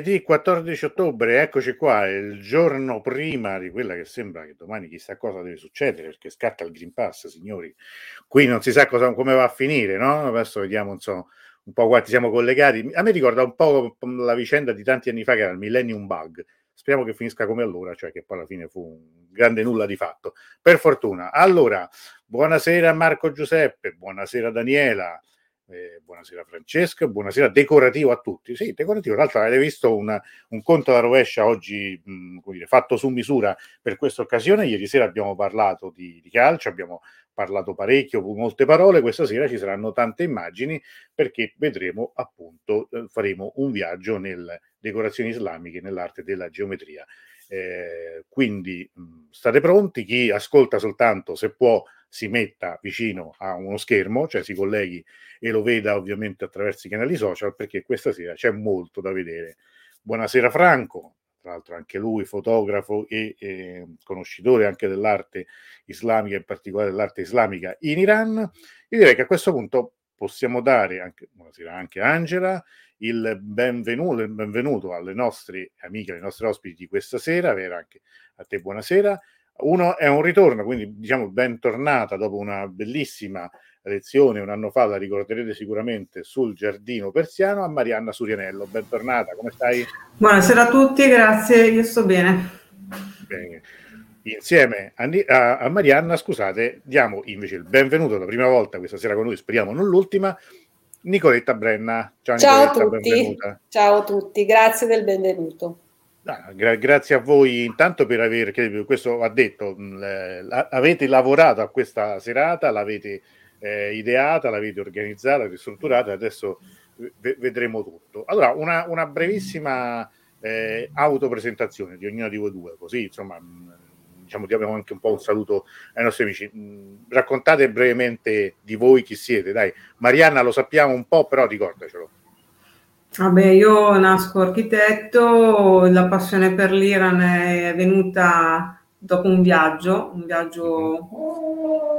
Giovedì 14 ottobre, eccoci qua, il giorno prima di quella che sembra che domani chissà cosa deve succedere perché scatta il Green Pass, signori. Qui non si sa cosa, come va a finire, no? Adesso vediamo insomma, un po' quanti siamo collegati. A me ricorda un po' la vicenda di tanti anni fa che era il Millennium Bug. Speriamo che finisca come allora, cioè che poi alla fine fu un grande nulla di fatto. Per fortuna. Allora, buonasera Marco Giuseppe, buonasera Daniela. Eh, buonasera Francesco, buonasera decorativo a tutti. Sì, decorativo. Tra l'altro avete visto una, un conto da rovescia oggi mh, dire, fatto su misura per questa occasione. Ieri sera abbiamo parlato di, di calcio, abbiamo parlato parecchio, molte parole. Questa sera ci saranno tante immagini perché vedremo appunto, eh, faremo un viaggio nelle decorazioni islamiche, nell'arte della geometria. Eh, quindi mh, state pronti, chi ascolta soltanto se può si metta vicino a uno schermo, cioè si colleghi e lo veda ovviamente attraverso i canali social, perché questa sera c'è molto da vedere. Buonasera Franco, tra l'altro anche lui fotografo e eh, conoscitore anche dell'arte islamica, in particolare dell'arte islamica in Iran. Io direi che a questo punto possiamo dare, anche, buonasera anche Angela, il benvenuto, il benvenuto alle nostre amiche, alle nostre ospiti di questa sera, Vera anche a te buonasera, uno è un ritorno, quindi diciamo bentornata dopo una bellissima lezione un anno fa, la ricorderete sicuramente, sul giardino persiano, a Marianna Surianello. Bentornata, come stai? Buonasera a tutti, grazie, io sto bene. Bene. Insieme a, a Marianna, scusate, diamo invece il benvenuto la prima volta questa sera con noi, speriamo non l'ultima, Nicoletta Brenna. Ciao, Ciao Nicoletta, a tutti. Benvenuta. Ciao a tutti, grazie del benvenuto. Ah, gra- grazie a voi intanto per aver, questo va detto, mh, avete lavorato a questa serata, l'avete eh, ideata, l'avete organizzata, ristrutturata, adesso v- vedremo tutto. Allora, una, una brevissima eh, autopresentazione di ognuna di voi due, così insomma, mh, diciamo, diamo anche un po' un saluto ai nostri amici. Mh, raccontate brevemente di voi chi siete, dai. Marianna lo sappiamo un po', però ricordacelo. Vabbè, io nasco architetto, la passione per l'Iran è venuta dopo un viaggio, un viaggio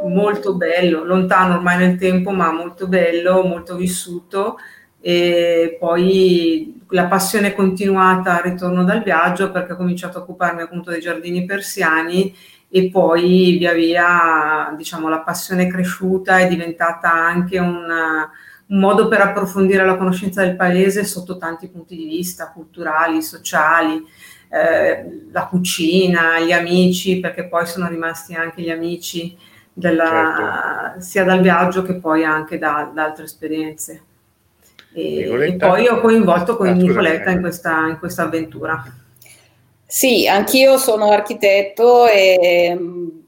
molto bello, lontano ormai nel tempo, ma molto bello, molto vissuto. E poi la passione è continuata al ritorno dal viaggio perché ho cominciato a occuparmi appunto dei giardini persiani e poi via via diciamo la passione è cresciuta, è diventata anche una un modo per approfondire la conoscenza del paese sotto tanti punti di vista, culturali, sociali, eh, la cucina, gli amici, perché poi sono rimasti anche gli amici della, certo. sia dal viaggio che poi anche da, da altre esperienze. E, e, poi ho coinvolto con ah, Nicoletta in questa, in questa avventura. Sì, anch'io sono architetto e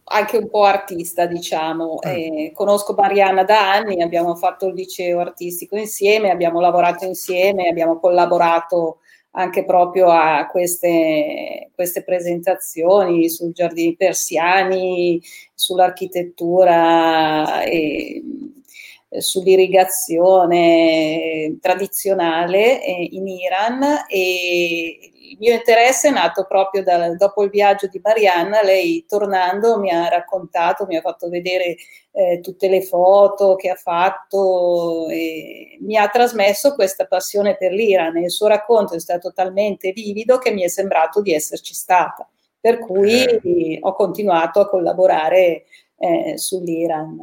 anche un po' artista, diciamo. Mm. Eh, conosco Marianna da anni, abbiamo fatto il liceo artistico insieme, abbiamo lavorato insieme, abbiamo collaborato anche proprio a queste, queste presentazioni sui giardini persiani, sull'architettura e sull'irrigazione tradizionale eh, in Iran e il mio interesse è nato proprio da, dopo il viaggio di Marianna, lei tornando mi ha raccontato, mi ha fatto vedere eh, tutte le foto che ha fatto e mi ha trasmesso questa passione per l'Iran e il suo racconto è stato talmente vivido che mi è sembrato di esserci stata, per cui eh. ho continuato a collaborare eh, sull'Iran.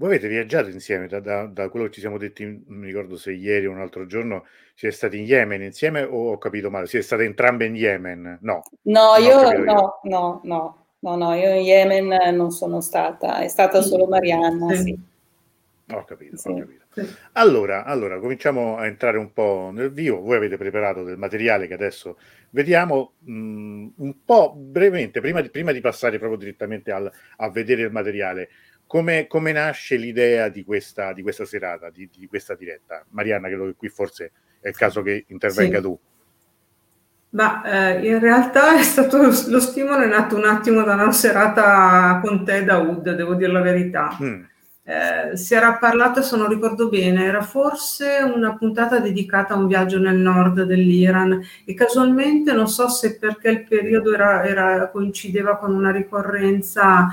Voi avete viaggiato insieme, da, da, da, quello che ci siamo detti, non mi ricordo se ieri o un altro giorno, siete stati in Yemen insieme o ho capito male? Siete state entrambe in Yemen? No. No, io no, no, no, no, no, io in Yemen non sono stata, è stata solo Marianna, sì. sì. Ho capito, sì. ho capito. Allora, allora, cominciamo a entrare un po' nel vivo. Voi avete preparato del materiale che adesso vediamo mh, mm, un po' brevemente, prima di, prima di passare proprio direttamente al, a vedere il materiale come, come, nasce l'idea di questa, di questa serata, di, di, questa diretta? Marianna, credo che qui forse è il caso che intervenga sì. tu. Ma eh, in realtà è stato lo stimolo è nato un attimo da una serata con te, Daoud, devo dire la verità. Mm. Eh, si era parlato, se non ricordo bene, era forse una puntata dedicata a un viaggio nel nord dell'Iran e casualmente, non so se perché il periodo era, era, coincideva con una ricorrenza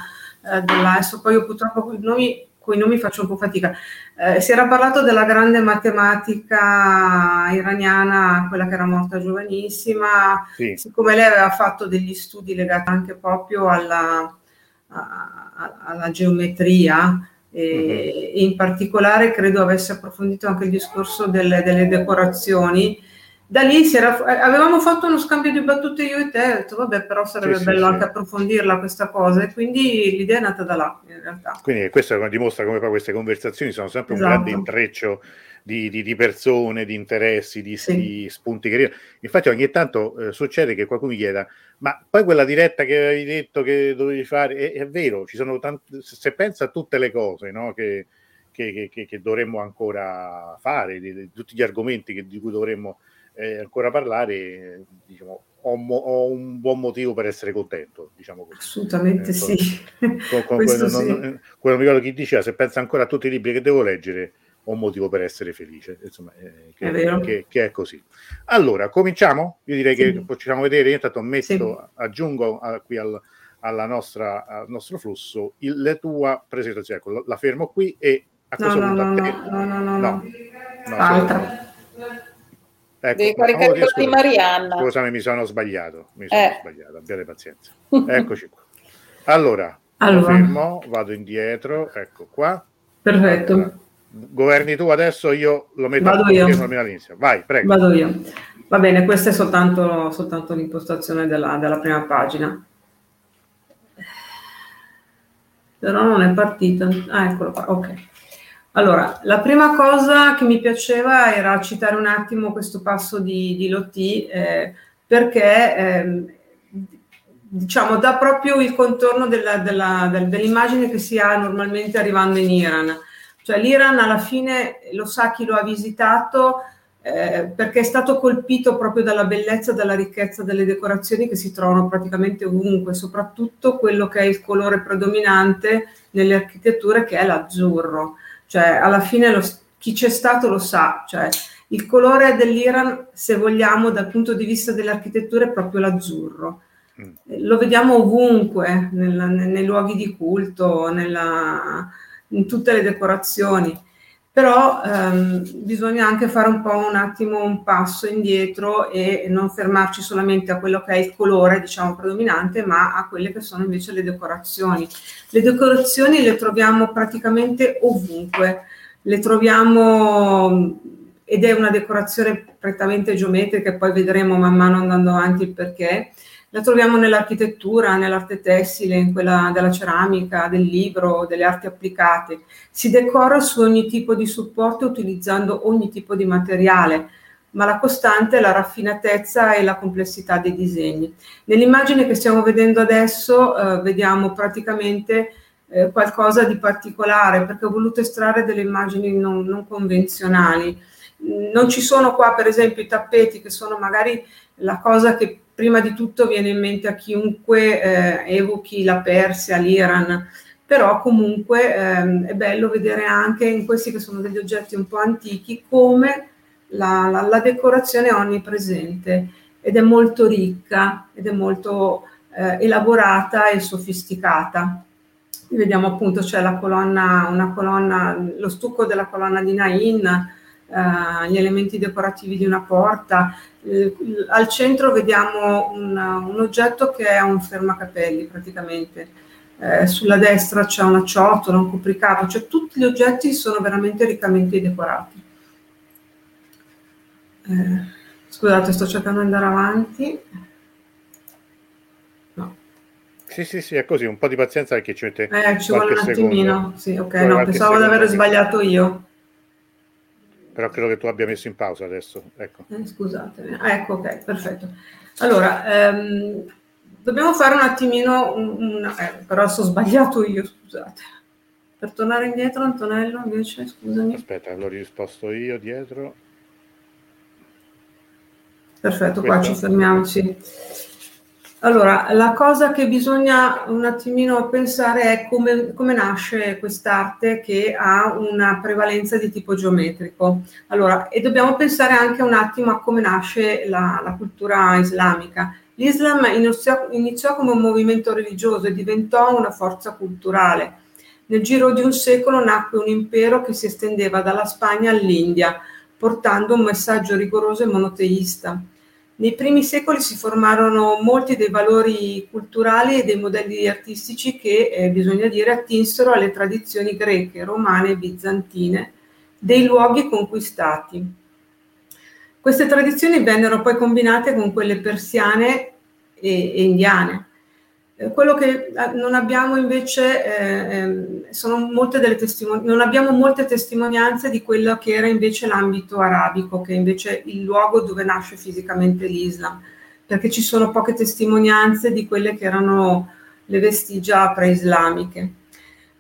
eh, dell'AES. Poi io purtroppo i nomi con i nomi faccio un po' fatica. Eh, si era parlato della grande matematica iraniana, quella che era morta giovanissima, sì. siccome lei aveva fatto degli studi legati anche proprio alla, a, alla geometria, e, uh-huh. in particolare credo avesse approfondito anche il discorso delle, delle decorazioni da lì era, avevamo fatto uno scambio di battute io e te, ho detto vabbè però sarebbe sì, bello sì, anche sì. approfondirla questa cosa e quindi l'idea è nata da là in realtà. Quindi questo dimostra come poi queste conversazioni sono sempre esatto. un grande intreccio di, di, di, persone, di interessi, di, di spunti che Infatti ogni tanto eh, succede che qualcuno mi chieda ma poi quella diretta che avevi detto che dovevi fare, è, è vero, ci sono tante, se pensa a tutte le cose no, che, che, che, che, dovremmo ancora fare, di, tutti gli argomenti di cui dovremmo eh, ancora parlare, diciamo, ho, mo- ho, un buon motivo per essere contento. Diciamo così. Assolutamente eh, sì. Con, con quello, sì. Non, quello mi ricordo chi diceva, se pensa ancora a tutti i libri che devo leggere, ho un motivo per essere felice. Insomma, eh, che, è che, che, è così. Allora, cominciamo? Io direi sì. che possiamo vedere, io intanto metto, sì. aggiungo a, qui al, alla nostra, al nostro flusso il, la tua presentazione. Ecco, la fermo qui e a no, questo no, punto no, a te. No, no, no, no. no. no Altra. Ecco, Devi caricare quella di Marianna. Scusami, mi sono sbagliato. Mi sono eh. sbagliato, abbiate pazienza. Eccoci qua. Allora, allora. fermo, vado indietro, ecco qua. Perfetto. Allora, governi tu adesso, io lo metto Vado io. all'inizio. Vai, prego. Vado io. Va bene, questa è soltanto, soltanto l'impostazione della, della prima pagina. Però non è partita. Ah, eccolo qua, ok. Allora, la prima cosa che mi piaceva era citare un attimo questo passo di, di Lotti, eh, perché eh, diciamo, dà proprio il contorno della, della, del, dell'immagine che si ha normalmente arrivando in Iran. Cioè l'Iran alla fine lo sa chi lo ha visitato eh, perché è stato colpito proprio dalla bellezza, dalla ricchezza delle decorazioni che si trovano praticamente ovunque, soprattutto quello che è il colore predominante nelle architetture che è l'azzurro cioè alla fine lo, chi c'è stato lo sa, cioè il colore dell'Iran, se vogliamo, dal punto di vista dell'architettura è proprio l'azzurro. Mm. Lo vediamo ovunque, nella, nei luoghi di culto, nella, in tutte le decorazioni. Però ehm, bisogna anche fare un po' un attimo un passo indietro e non fermarci solamente a quello che è il colore, diciamo, predominante, ma a quelle che sono invece le decorazioni. Le decorazioni le troviamo praticamente ovunque, le troviamo ed è una decorazione prettamente geometrica, poi vedremo man mano andando avanti il perché. La troviamo nell'architettura, nell'arte tessile, in quella della ceramica, del libro, delle arti applicate. Si decora su ogni tipo di supporto utilizzando ogni tipo di materiale, ma la costante è la raffinatezza e la complessità dei disegni. Nell'immagine che stiamo vedendo adesso eh, vediamo praticamente eh, qualcosa di particolare perché ho voluto estrarre delle immagini non, non convenzionali. Non ci sono qua per esempio i tappeti che sono magari la cosa che prima di tutto viene in mente a chiunque eh, evochi la Persia, l'Iran, però comunque ehm, è bello vedere anche in questi che sono degli oggetti un po' antichi come la, la, la decorazione è onnipresente ed è molto ricca ed è molto eh, elaborata e sofisticata. Vediamo appunto c'è la colonna, una colonna, lo stucco della colonna di Nain, eh, gli elementi decorativi di una porta. Eh, al centro vediamo un, un, oggetto che è un fermacapelli praticamente. Eh, sulla destra c'è una ciotola, un copricapo, cioè tutti gli oggetti sono veramente riccamente decorati. Eh, scusate, sto cercando di andare avanti. Sì, sì, sì, è così, un po' di pazienza perché ci mette eh, ci vuole un attimino. Sì, ok, no, pensavo di aver sbagliato io però credo che tu abbia messo in pausa adesso. Ecco. Eh, scusate, ah, ecco, ok, perfetto. Allora, ehm, dobbiamo fare un attimino, un, un, eh, però ho sbagliato io, scusate. Per tornare indietro, Antonello, invece, scusami. Aspetta, l'ho risposto io dietro. Perfetto, Questo? qua ci fermiamo, sì. Allora, la cosa che bisogna un attimino pensare è come, come, nasce quest'arte che ha una prevalenza di tipo geometrico. Allora, e dobbiamo pensare anche un attimo a come nasce la, la cultura islamica. L'Islam iniziò, iniziò come un movimento religioso e diventò una forza culturale. Nel giro di un secolo nacque un impero che si estendeva dalla Spagna all'India, portando un messaggio rigoroso e monoteista. Nei primi secoli si formarono molti dei valori culturali e dei modelli artistici che, eh, bisogna dire, attinsero alle tradizioni greche, romane e bizantine dei luoghi conquistati. Queste tradizioni vennero poi combinate con quelle persiane e, e indiane. Quello che eh, non abbiamo invece eh, ehm, sono molte delle testimonianze, non abbiamo molte testimonianze di quello che era invece l'ambito arabico, che è invece il luogo dove nasce fisicamente l'Islam, perché ci sono poche testimonianze di quelle che erano le vestigia preislamiche.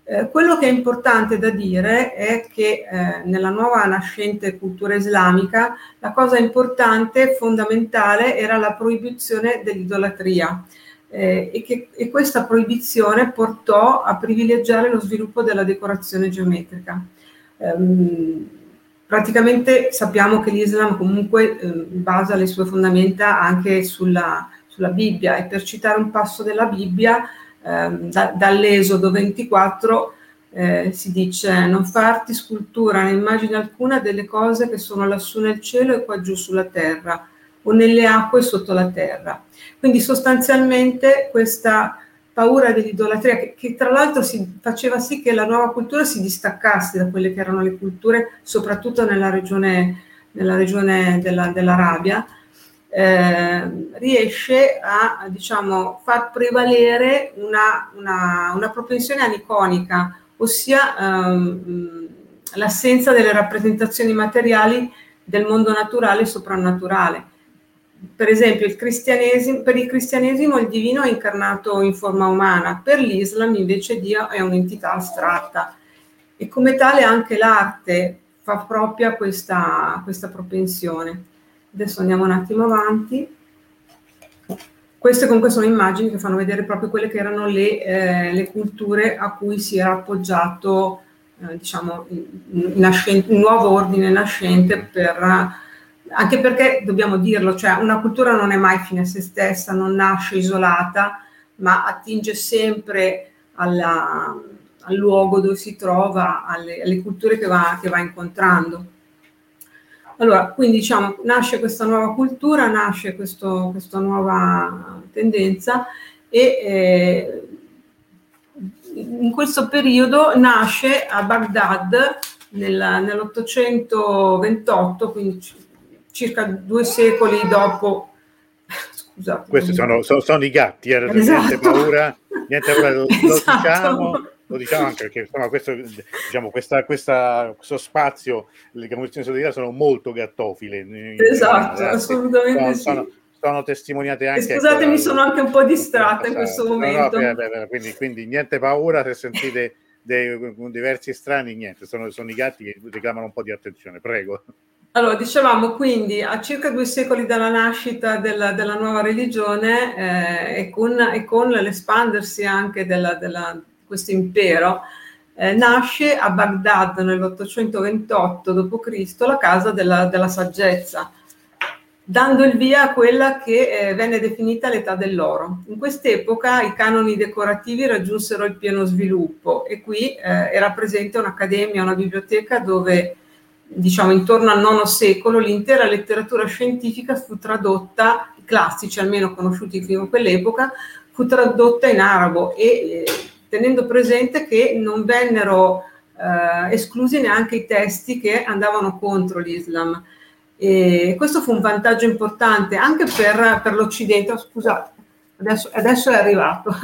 Eh, quello che è importante da dire è che eh, nella nuova nascente cultura islamica la cosa importante, fondamentale, era la proibizione dell'idolatria eh, e, che, e questa proibizione portò a privilegiare lo sviluppo della decorazione geometrica. Um, praticamente sappiamo che l'Islam comunque eh, basa le sue fondamenta anche sulla, sulla, Bibbia e per citare un passo della Bibbia, eh, da, dall'Esodo 24 eh, si dice non farti scultura né immagine alcuna delle cose che sono lassù nel cielo e qua giù sulla terra o nelle acque sotto la terra. Quindi sostanzialmente questa paura dell'idolatria, che, che, tra l'altro si faceva sì che la nuova cultura si distaccasse da quelle che erano le culture, soprattutto nella regione, nella regione della, dell'Arabia, eh, riesce a diciamo, far prevalere una, una, una propensione aniconica, ossia ehm, l'assenza delle rappresentazioni materiali del mondo naturale e soprannaturale per esempio il per il cristianesimo il divino è incarnato in forma umana, per l'Islam invece Dio è un'entità astratta e come tale anche l'arte fa propria questa, questa propensione. Adesso andiamo un attimo avanti. Queste comunque sono immagini che fanno vedere proprio quelle che erano le, eh, le culture a cui si era appoggiato eh, diciamo, il, il, nuovo ordine nascente per anche perché dobbiamo dirlo, cioè una cultura non è mai fine a se stessa, non nasce isolata, ma attinge sempre alla, al luogo dove si trova, alle, alle culture che va, che va, incontrando. Allora, quindi diciamo, nasce questa nuova cultura, nasce questo, questa nuova tendenza e eh, in questo periodo nasce a Baghdad nel, nell'828, quindi circa due secoli dopo. Scusate. Questi sono, sono, sono, i gatti, eh, esatto. niente paura, niente paura, lo, esatto. diciamo lo diciamo anche perché insomma, questo, diciamo, questa, questa, questo spazio, le composizioni solidarietà sono molto gattofile. Esatto, in, assolutamente sono, sì. Sono, sono testimoniate anche. E scusate, mi sono anche un po' distratta in questo momento. No, no, quindi, quindi, niente paura se sentite dei, diversi strani, niente, sono, sono i gatti che reclamano un po' di attenzione, prego. Allora, dicevamo quindi a circa due secoli dalla nascita della, della nuova religione eh, e, con, e, con, l'espandersi anche di questo impero, eh, nasce a Baghdad nell'828 d.C. la casa della, della, saggezza, dando il via a quella che eh, venne definita l'età dell'oro. In quest'epoca i canoni decorativi raggiunsero il pieno sviluppo e qui eh, era presente un'accademia, una biblioteca dove diciamo intorno al IX secolo, l'intera letteratura scientifica fu tradotta, i classici almeno conosciuti fino a quell'epoca, fu tradotta in arabo e eh, tenendo presente che non vennero eh, esclusi neanche i testi che andavano contro l'Islam. E questo fu un vantaggio importante anche per, per l'Occidente. Oh, scusate, adesso, adesso, è arrivato.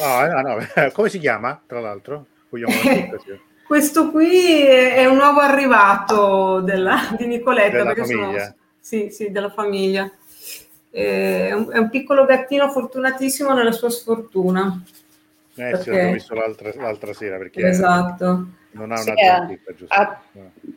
No, no, no. Come si chiama, tra l'altro? Questo qui è un nuovo arrivato della, di Nicoletta. Della famiglia. Sono, sì, sì, della famiglia. È un, è un, piccolo gattino fortunatissimo nella sua sfortuna. Eh perché... sì, l'ho visto l'altra, l'altra, sera perché esatto. non ha una sì, zampetta, ha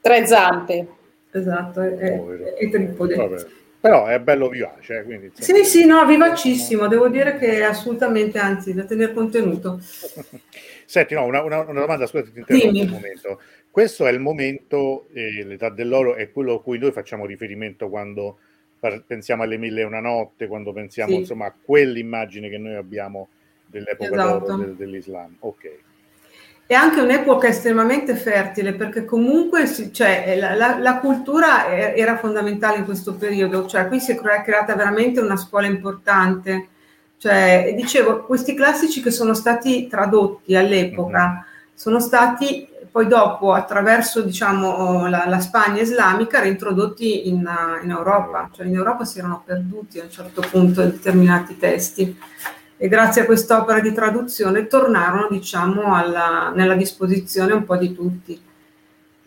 tre zampe. Esatto, è, è, è tripode. Però è bello vivace. Eh, quindi, sì, sì, no, vivacissimo. Devo dire che è assolutamente, anzi, da tenere contenuto. Senti, no, una, una, una domanda, scusa, ti interrompo un momento. Questo è il momento, eh, l'età dell'oro è quello a cui noi facciamo riferimento quando par- pensiamo alle mille e una notte, quando pensiamo sì. insomma a quell'immagine che noi abbiamo dell'epoca esatto. d'oro del, dell'Islam. Ok. è anche un'epoca estremamente fertile perché comunque cioè, la, la, la, cultura era fondamentale in questo periodo, cioè qui si è creata veramente una scuola importante. Cioè, dicevo, questi classici che sono stati tradotti all'epoca mm-hmm. sono stati poi dopo attraverso diciamo, la, la Spagna islamica reintrodotti in, in, Europa, cioè in Europa si erano perduti a un certo punto determinati testi e grazie a quest'opera di traduzione tornarono diciamo, alla, nella disposizione un po' di tutti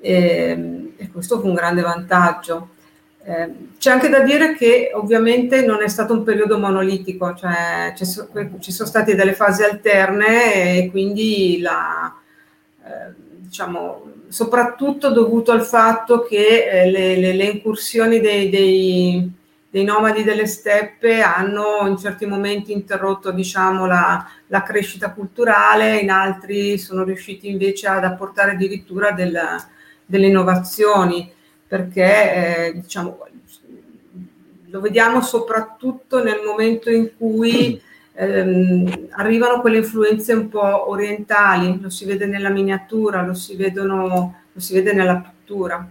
e, e questo fu un grande vantaggio. Eh, c'è anche da dire che ovviamente non è stato un periodo monolitico, cioè ci, so, ci sono state delle fasi alterne e quindi la, eh, diciamo, soprattutto dovuto al fatto che eh, le, le, le, incursioni dei, dei, dei, nomadi delle steppe hanno in certi momenti interrotto diciamo, la, la, crescita culturale, in altri sono riusciti invece ad apportare addirittura del, delle innovazioni, perché eh, diciamo, lo vediamo soprattutto nel momento in cui ehm, arrivano quelle influenze un po' orientali, lo si vede nella miniatura, lo si, vedono, lo si vede nella pittura.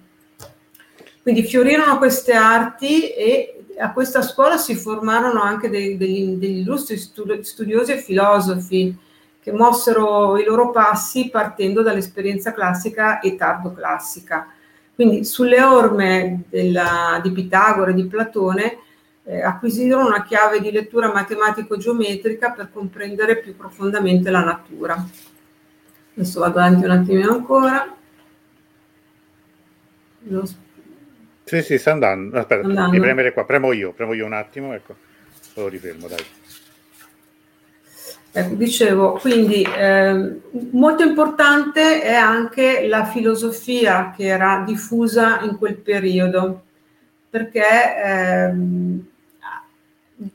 Quindi fiorirono queste arti e a questa scuola si formarono anche dei, degli, degli illustri studiosi e filosofi che mossero i loro passi partendo dall'esperienza classica e tardoclassica. Quindi sulle orme della, di Pitagora e di Platone eh, acquisirono una chiave di lettura matematico-geometrica per comprendere più profondamente la natura. Adesso vado avanti un attimino ancora. Lo... Sì, sì, sta andando. Aspetta, andando. devi premere qua. Premo io, premo io un attimo, ecco. Lo rifermo, dai. Ecco, dicevo, quindi eh, molto importante è anche la filosofia che era diffusa in quel periodo, perché ehm,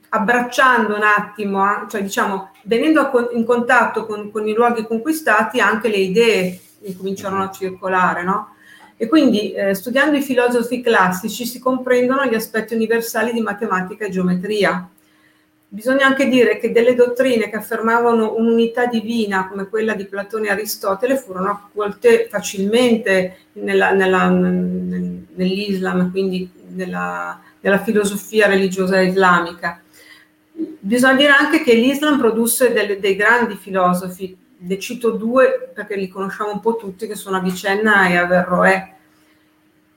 abbracciando un attimo, cioè diciamo venendo in contatto con, con, i luoghi conquistati, anche le idee cominciarono a circolare, no? E quindi eh, studiando i filosofi classici si comprendono gli aspetti universali di matematica e geometria. Bisogna anche dire che delle dottrine che affermavano un'unità divina come quella di Platone e Aristotele furono accolte facilmente nella, nella, nell'Islam, quindi nella, nella filosofia religiosa islamica. Bisogna dire anche che l'Islam produsse delle, dei grandi filosofi, ne cito due perché li conosciamo un po' tutti, che sono Avicenna e Averroè.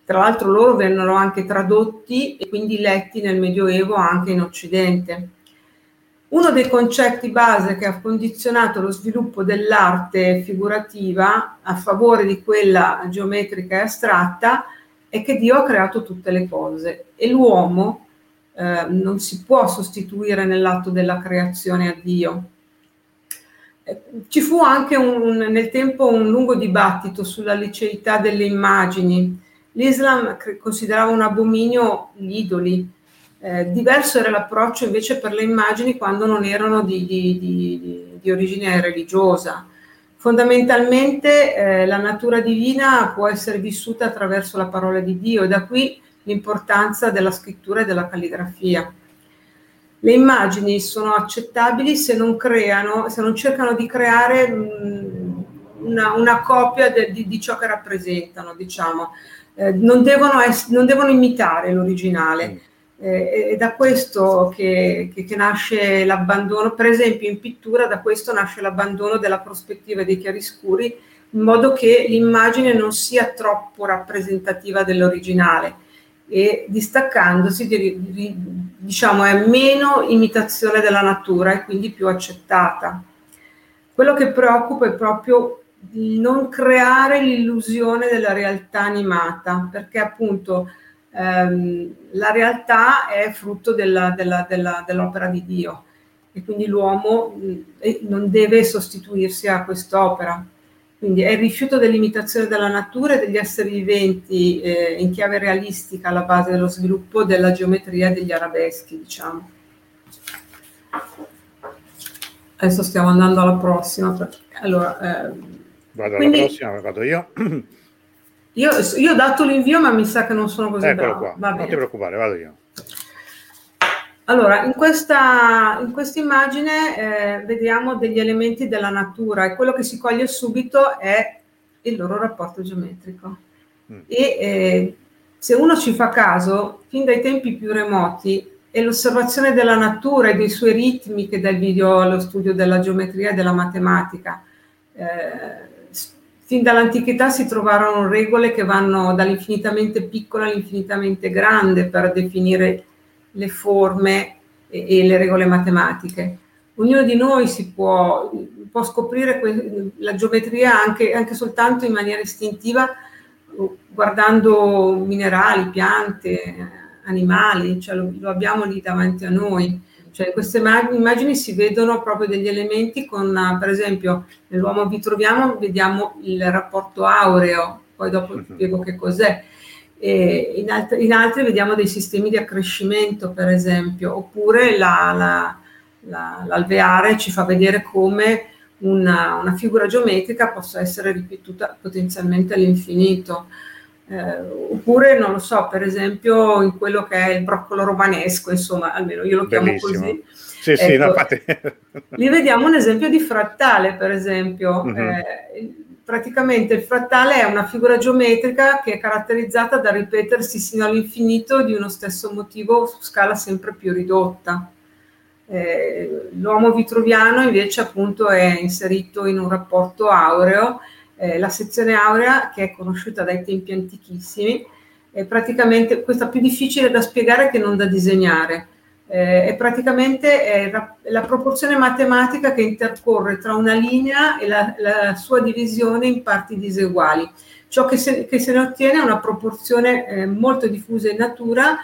Tra l'altro loro vennero anche tradotti e quindi letti nel Medioevo anche in Occidente. Uno dei concetti base che ha condizionato lo sviluppo dell'arte figurativa a favore di quella geometrica e astratta è che Dio ha creato tutte le cose e l'uomo eh, non si può sostituire nell'atto della creazione a Dio. Eh, ci fu anche un, nel tempo un lungo dibattito sulla liceità delle immagini. L'Islam considerava un abominio gli idoli. Eh, diverso era l'approccio invece per le immagini quando non erano di, di, di, di origine religiosa. Fondamentalmente eh, la natura divina può essere vissuta attraverso la parola di Dio e da qui l'importanza della scrittura e della calligrafia. Le immagini sono accettabili se non creano, se non cercano di creare mh, una, una, copia de, di, di, ciò che rappresentano, diciamo. Eh, non, devono ess- non, devono imitare l'originale. Eh, è da questo che, che, che, nasce l'abbandono, per esempio in pittura da questo nasce l'abbandono della prospettiva dei chiaroscuri, in modo che l'immagine non sia troppo rappresentativa dell'originale e distaccandosi di, di, diciamo è meno imitazione della natura e quindi più accettata. Quello che preoccupa è proprio di non creare l'illusione della realtà animata, perché appunto ehm, la realtà è frutto della, della, della, dell'opera di Dio e quindi l'uomo mh, non deve sostituirsi a quest'opera. Quindi è il rifiuto dell'imitazione della natura e degli esseri viventi eh, in chiave realistica alla base dello sviluppo della geometria degli arabeschi, diciamo. Adesso stiamo andando alla prossima. Allora, eh, vado quindi, alla prossima, vado io. io. Io ho dato l'invio, ma mi sa che non sono così Eccolo bravo. qua, non ti preoccupare, vado io. Allora, in questa in immagine eh, vediamo degli elementi della natura e quello che si coglie subito è il loro rapporto geometrico. Mm. E eh, se uno ci fa caso, fin dai tempi più remoti, è l'osservazione della natura e dei suoi ritmi che dà il video allo studio della geometria e della matematica. Eh, fin dall'antichità si trovarono regole che vanno dall'infinitamente piccola all'infinitamente grande per definire le forme e, e le regole matematiche. Ognuno di noi si può, può scoprire que- la geometria anche, anche soltanto in maniera istintiva guardando minerali, piante, animali, cioè lo, lo, abbiamo lì davanti a noi. Cioè, queste immagini si vedono proprio degli elementi con, per esempio, nell'uomo vitruviano vediamo il rapporto aureo, poi dopo mhm. spiego che cos'è. In, alt- in altri vediamo dei sistemi di accrescimento, per esempio, oppure la, la, la, l'alveare ci fa vedere come una, una, figura geometrica possa essere ripetuta potenzialmente all'infinito. Eh, oppure, non lo so, per esempio in quello che è il broccolo romanesco, insomma, almeno io lo chiamo Bellissimo. così. Sì, ecco, sì, no, ecco, lì vediamo un esempio di frattale, per esempio. Mm-hmm. Eh, praticamente il frattale è una figura geometrica che è caratterizzata da ripetersi sino all'infinito di uno stesso motivo su scala sempre più ridotta. Eh, l'uomo vitruviano invece appunto è inserito in un rapporto aureo, eh, la sezione aurea che è conosciuta dai tempi antichissimi, è praticamente questa più difficile da spiegare che non da disegnare eh, è praticamente è la, la, proporzione matematica che intercorre tra una linea e la, la sua divisione in parti diseguali. Ciò che se, che se ne ottiene è una proporzione eh, molto diffusa in natura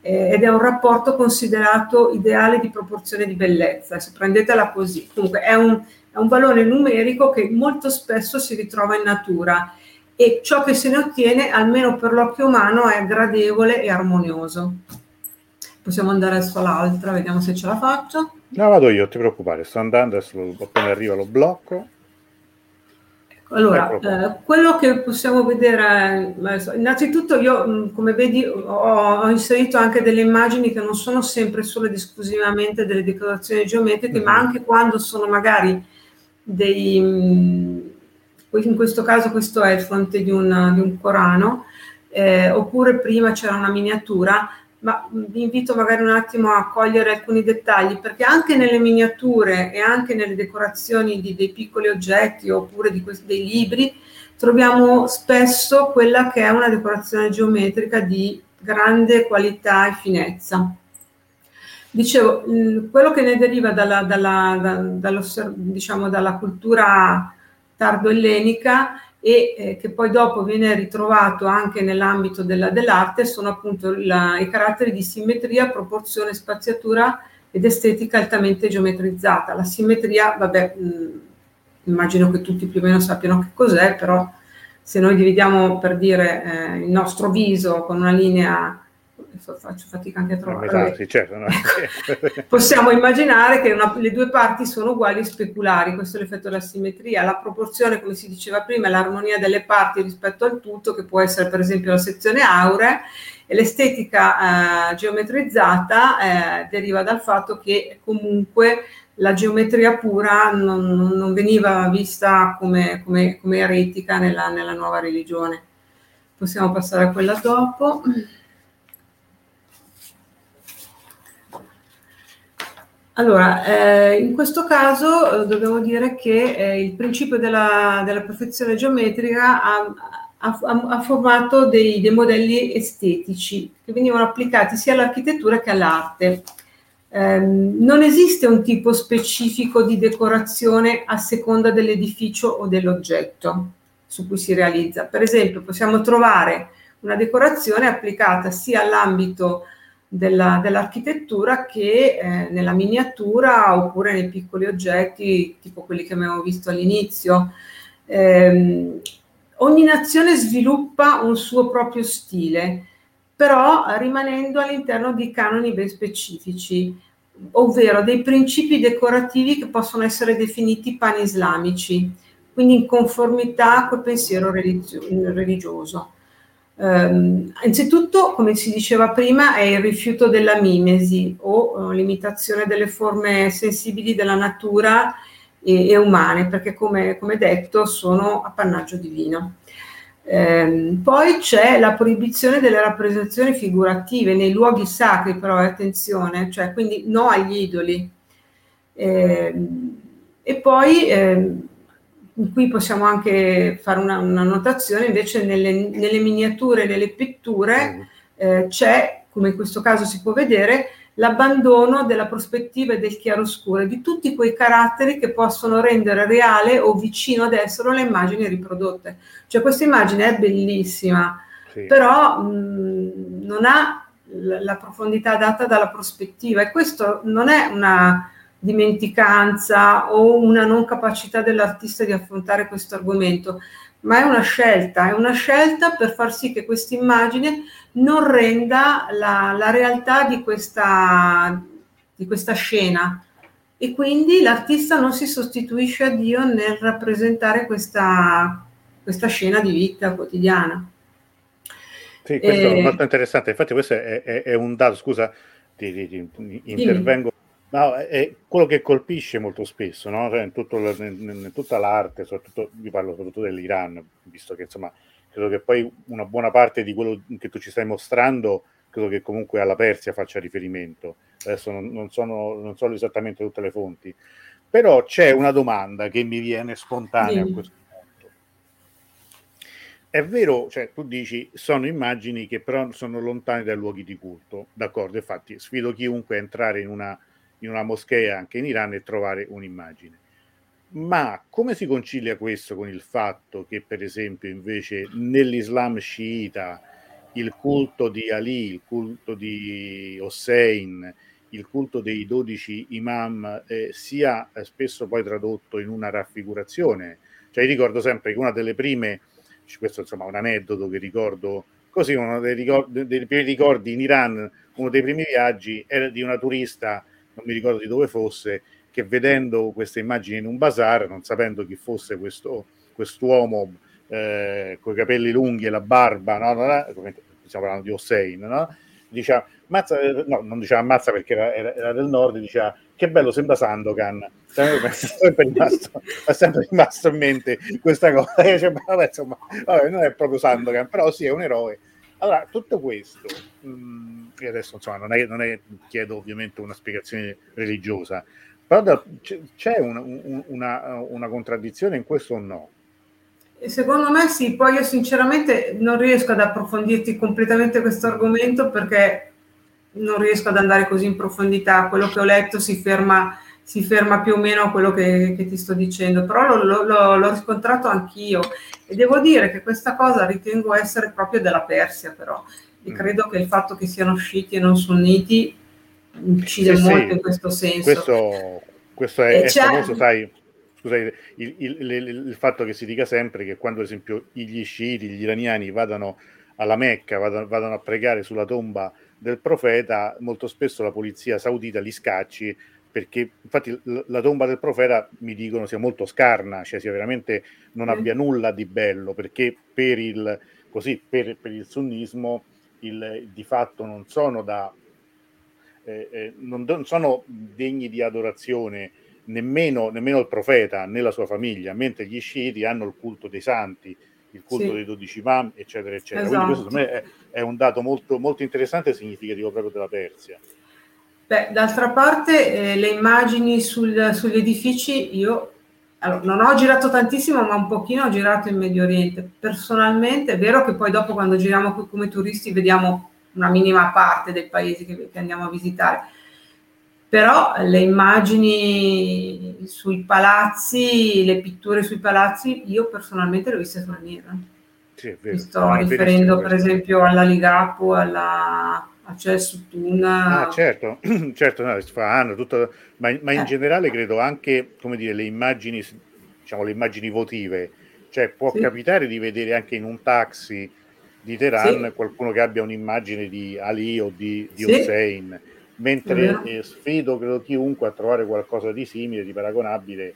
eh, ed è un rapporto considerato ideale di proporzione di bellezza. Adesso prendetela così. Comunque è un, un valore numerico che molto spesso si ritrova in natura e ciò che se ne ottiene, almeno per l'occhio umano, è gradevole e armonioso. Possiamo andare adesso all'altra, vediamo se ce la faccio. No, vado io, ti preoccupare, sto andando, adesso appena arriva lo blocco. Allora, eh, quello che possiamo vedere, innanzitutto io come vedi ho, ho, inserito anche delle immagini che non sono sempre solo ed esclusivamente delle decorazioni geometriche, mm-hmm. ma anche quando sono magari dei, in questo caso questo è il fronte di un, di un Corano, eh, oppure prima c'era una miniatura, ma vi invito magari un attimo a cogliere alcuni dettagli perché anche nelle miniature e anche nelle decorazioni di, dei piccoli oggetti oppure di questi, dei libri troviamo spesso quella che è una decorazione geometrica di grande qualità e finezza. Dicevo, quello che ne deriva dalla, dalla, da, diciamo, dalla cultura tardo-ellenica e eh, che poi dopo viene ritrovato anche nell'ambito della, dell'arte sono appunto la, i caratteri di simmetria, proporzione, spaziatura ed estetica altamente geometrizzata. La simmetria, vabbè, mh, immagino che tutti più o meno sappiano che cos'è, però se noi dividiamo per dire eh, il nostro viso con una linea faccio fatica anche a trovare. Esatto, certo, no. Possiamo immaginare che una, le due parti sono uguali e speculari, questo è l'effetto della simmetria. La proporzione, come si diceva prima, è l'armonia delle parti rispetto al tutto, che può essere per esempio la sezione aurea, e l'estetica eh, geometrizzata eh, deriva dal fatto che comunque la geometria pura non, non veniva vista come, come, come eretica nella, nella nuova religione. Possiamo passare a quella dopo. Allora, eh, in questo caso eh, dobbiamo dire che eh, il principio della, della perfezione geometrica ha, ha, ha formato dei, dei, modelli estetici che venivano applicati sia all'architettura che all'arte. Ehm, non esiste un tipo specifico di decorazione a seconda dell'edificio o dell'oggetto su cui si realizza. Per esempio, possiamo trovare una decorazione applicata sia all'ambito della, dell'architettura che eh, nella miniatura oppure nei piccoli oggetti, tipo quelli che abbiamo visto all'inizio. Eh, ogni nazione sviluppa un suo proprio stile, però rimanendo all'interno di canoni ben specifici, ovvero dei principi decorativi che possono essere definiti panislamici, quindi in conformità col pensiero religio- religioso. Um, innanzitutto, come si diceva prima, è il rifiuto della mimesi o uh, l'imitazione delle forme sensibili della natura e, e umane, perché come, come, detto sono appannaggio divino. Um, poi c'è la proibizione delle rappresentazioni figurative nei luoghi sacri, però eh, attenzione, cioè quindi no agli idoli. Um, e poi qui possiamo anche fare una, una notazione, invece nelle, nelle, miniature, nelle pitture mm. eh, c'è, come in questo caso si può vedere, l'abbandono della prospettiva e del chiaroscuro, di tutti quei caratteri che possono rendere reale o vicino ad essere le immagini riprodotte. Cioè questa immagine è bellissima, sì. però mh, non ha la profondità data dalla prospettiva e questo non è una dimenticanza o una non capacità dell'artista di affrontare questo argomento, ma è una scelta, è una scelta per far sì che questa immagine non renda la, la realtà di questa, di questa scena. E quindi l'artista non si sostituisce a Dio nel rappresentare questa, questa scena di vita quotidiana. Sì, questo eh, è molto interessante, infatti questo è, è, è un dato, scusa, ti, ti, ti intervengo No, è quello che colpisce molto spesso, no? cioè, in, in, in, tutta l'arte, soprattutto, io parlo soprattutto dell'Iran, visto che insomma credo che poi una buona parte di quello che tu ci stai mostrando, credo che comunque alla Persia faccia riferimento. Adesso non, non, sono, non so esattamente tutte le fonti, però c'è una domanda che mi viene spontanea sì. a questo punto. È vero, cioè tu dici sono immagini che però sono lontane dai luoghi di culto, d'accordo? Infatti sfido chiunque a entrare in una in una moschea anche in Iran e trovare un'immagine. Ma come si concilia questo con il fatto che, per esempio, invece nell'Islam sciita il culto di Ali, il culto di Hossein, il culto dei dodici imam eh, sia eh, spesso poi tradotto in una raffigurazione? Cioè, io ricordo sempre che una delle prime, questo insomma è un aneddoto che ricordo così, uno dei, ricordi, dei primi ricordi in Iran, uno dei primi viaggi era di una turista non mi ricordo di dove fosse, che vedendo queste immagini in un bazar, non sapendo chi fosse questo quest'uomo eh, con i capelli lunghi e la barba, no, no, no, stiamo parlando di Hossein, no? diceva, mazza, no, non diceva ammazza perché era, era, era, del nord, diceva che bello, sembra Sandokan. È sempre rimasto, è sempre rimasto in mente questa cosa. Cioè, vabbè, insomma, vabbè, non è proprio Sandokan, però sì, è un eroe. Allora, tutto questo, mh, mm, e adesso insomma, non, è, non è, chiedo ovviamente una spiegazione religiosa, però da, c'è una, una, una contraddizione in questo o no? Secondo me sì, poi io sinceramente non riesco ad approfondirti completamente questo argomento perché non riesco ad andare così in profondità. Quello che ho letto si ferma, si ferma più o meno a quello che, che ti sto dicendo, però lo, lo, l'ho riscontrato anch'io e devo dire che questa cosa ritengo essere proprio della Persia, però. E mm. credo che il fatto che siano sciiti e non sunniti incide sì, molto sì. in questo senso. Questo, questo è, è famoso, sai, scusate, il, il, il, il, fatto che si dica sempre che quando, ad esempio, gli sciiti, gli iraniani vadano alla Mecca, vadano, vadano a pregare sulla tomba del profeta, molto spesso la polizia saudita li scacci perché infatti la tomba del profeta mi dicono sia molto scarna, cioè sia veramente non mm. abbia nulla di bello, perché per il, così, per, per il sunnismo il, di fatto non sono, da, eh, eh, non, non sono degni di adorazione nemmeno, nemmeno, il profeta né la sua famiglia, mentre gli sciiti hanno il culto dei santi, il culto sì. dei dodici imam, eccetera, eccetera. Esatto. Quindi questo secondo me è, è un dato molto, molto interessante e significativo proprio della Persia. Beh, d'altra parte eh, le immagini sul, sugli edifici, io allora, non ho girato tantissimo, ma un pochino ho girato in Medio Oriente. Personalmente è vero che poi dopo quando giriamo qui come turisti vediamo una minima parte dei paesi che, che andiamo a visitare, però le immagini sui palazzi, le pitture sui palazzi, io personalmente le ho viste sulla nera. Sì, Mi sto riferendo per esempio alla Ligapo, alla accesso tuna. Ah, certo, certo, no, fanno tutto, ma, ma in eh. generale credo anche, come dire, le immagini, diciamo, le immagini votive, cioè può sì. capitare di vedere anche in un taxi di Teheran sì. qualcuno che abbia un'immagine di Ali o di, di sì. Hussein, mentre eh, sfido credo chiunque a trovare qualcosa di simile, di paragonabile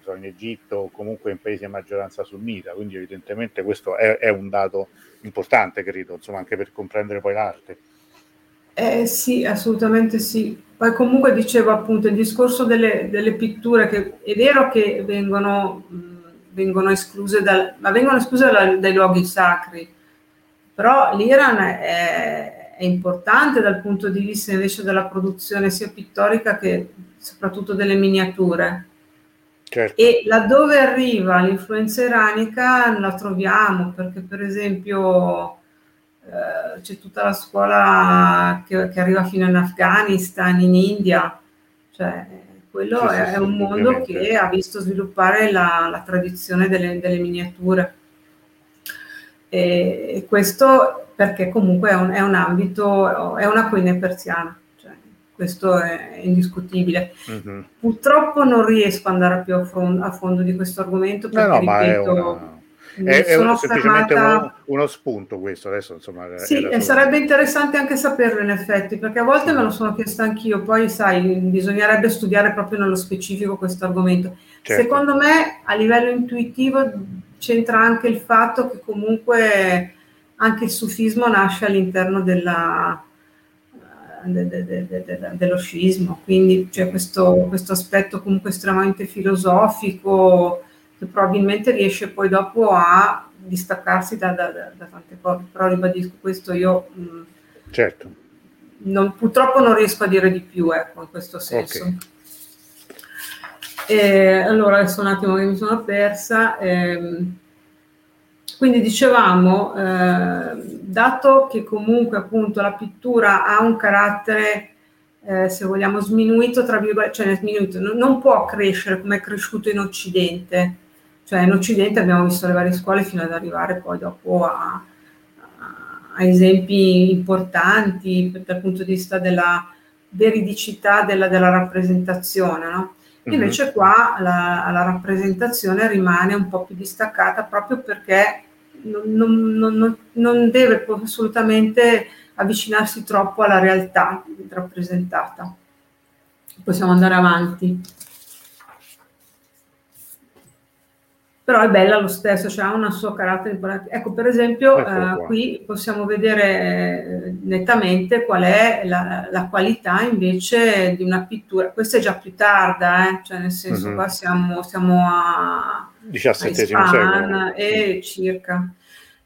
so, in Egitto o comunque in paesi a maggioranza sunnita, quindi evidentemente questo è, è un dato importante, credo, insomma, anche per comprendere poi l'arte. Eh, sì, assolutamente sì. Poi comunque dicevo appunto il discorso delle, delle pitture che è vero che vengono, mh, vengono escluse, dal, ma vengono escluse da, dai luoghi sacri, però l'Iran è, è, importante dal punto di vista invece della produzione sia pittorica che soprattutto delle miniature. Certo. E laddove arriva l'influenza iranica la troviamo, perché per esempio eh, c'è tutta la scuola che, che, arriva fino in Afghanistan, in India, cioè quello sì, è, sì, un mondo ovviamente. che ha visto sviluppare la, la tradizione delle, delle miniature. E, e, questo perché comunque è un, è un, ambito, è una queen persiana, cioè, questo è indiscutibile. Mm-hmm. Purtroppo non riesco ad andare più a, front, a fondo di questo argomento perché, no, no, ripeto, è, è un, semplicemente uno, uno, spunto questo adesso insomma sì e sarebbe interessante anche saperlo in effetti perché a volte me lo sono chiesto anch'io. Poi sai bisognerebbe studiare proprio nello specifico questo argomento. Certo. secondo me a livello intuitivo c'entra anche il fatto che comunque anche il sufismo nasce all'interno della, de, de, de, dello sciismo. Quindi c'è questo, questo aspetto comunque estremamente filosofico che probabilmente riesce poi dopo a distaccarsi da, da, da tante cose, però ribadisco questo io mh, certo. non, purtroppo non riesco a dire di più ecco, in questo senso. Okay. E, allora adesso un attimo che mi sono persa. Ehm, quindi dicevamo, eh, dato che comunque appunto la pittura ha un carattere, eh, se vogliamo, sminuito, tra virgolette, cioè sminuito, non, non può crescere come è cresciuto in Occidente, cioè in Occidente abbiamo visto le varie scuole fino ad arrivare poi dopo a, a esempi importanti dal punto di vista della veridicità della, della rappresentazione, no? Mhm. Invece mm-hmm. qua la, la, rappresentazione rimane un po' più distaccata proprio perché non, non, non, non, deve assolutamente avvicinarsi troppo alla realtà rappresentata. Possiamo andare avanti. Però è bella lo stesso, cioè ha un suo carattere importante. Ecco, per esempio, ecco eh, qui possiamo vedere eh, nettamente qual è la, la, qualità invece di una pittura. Questa è già più tarda, eh? cioè nel senso mm-hmm. qua siamo, siamo a XVII secolo e circa.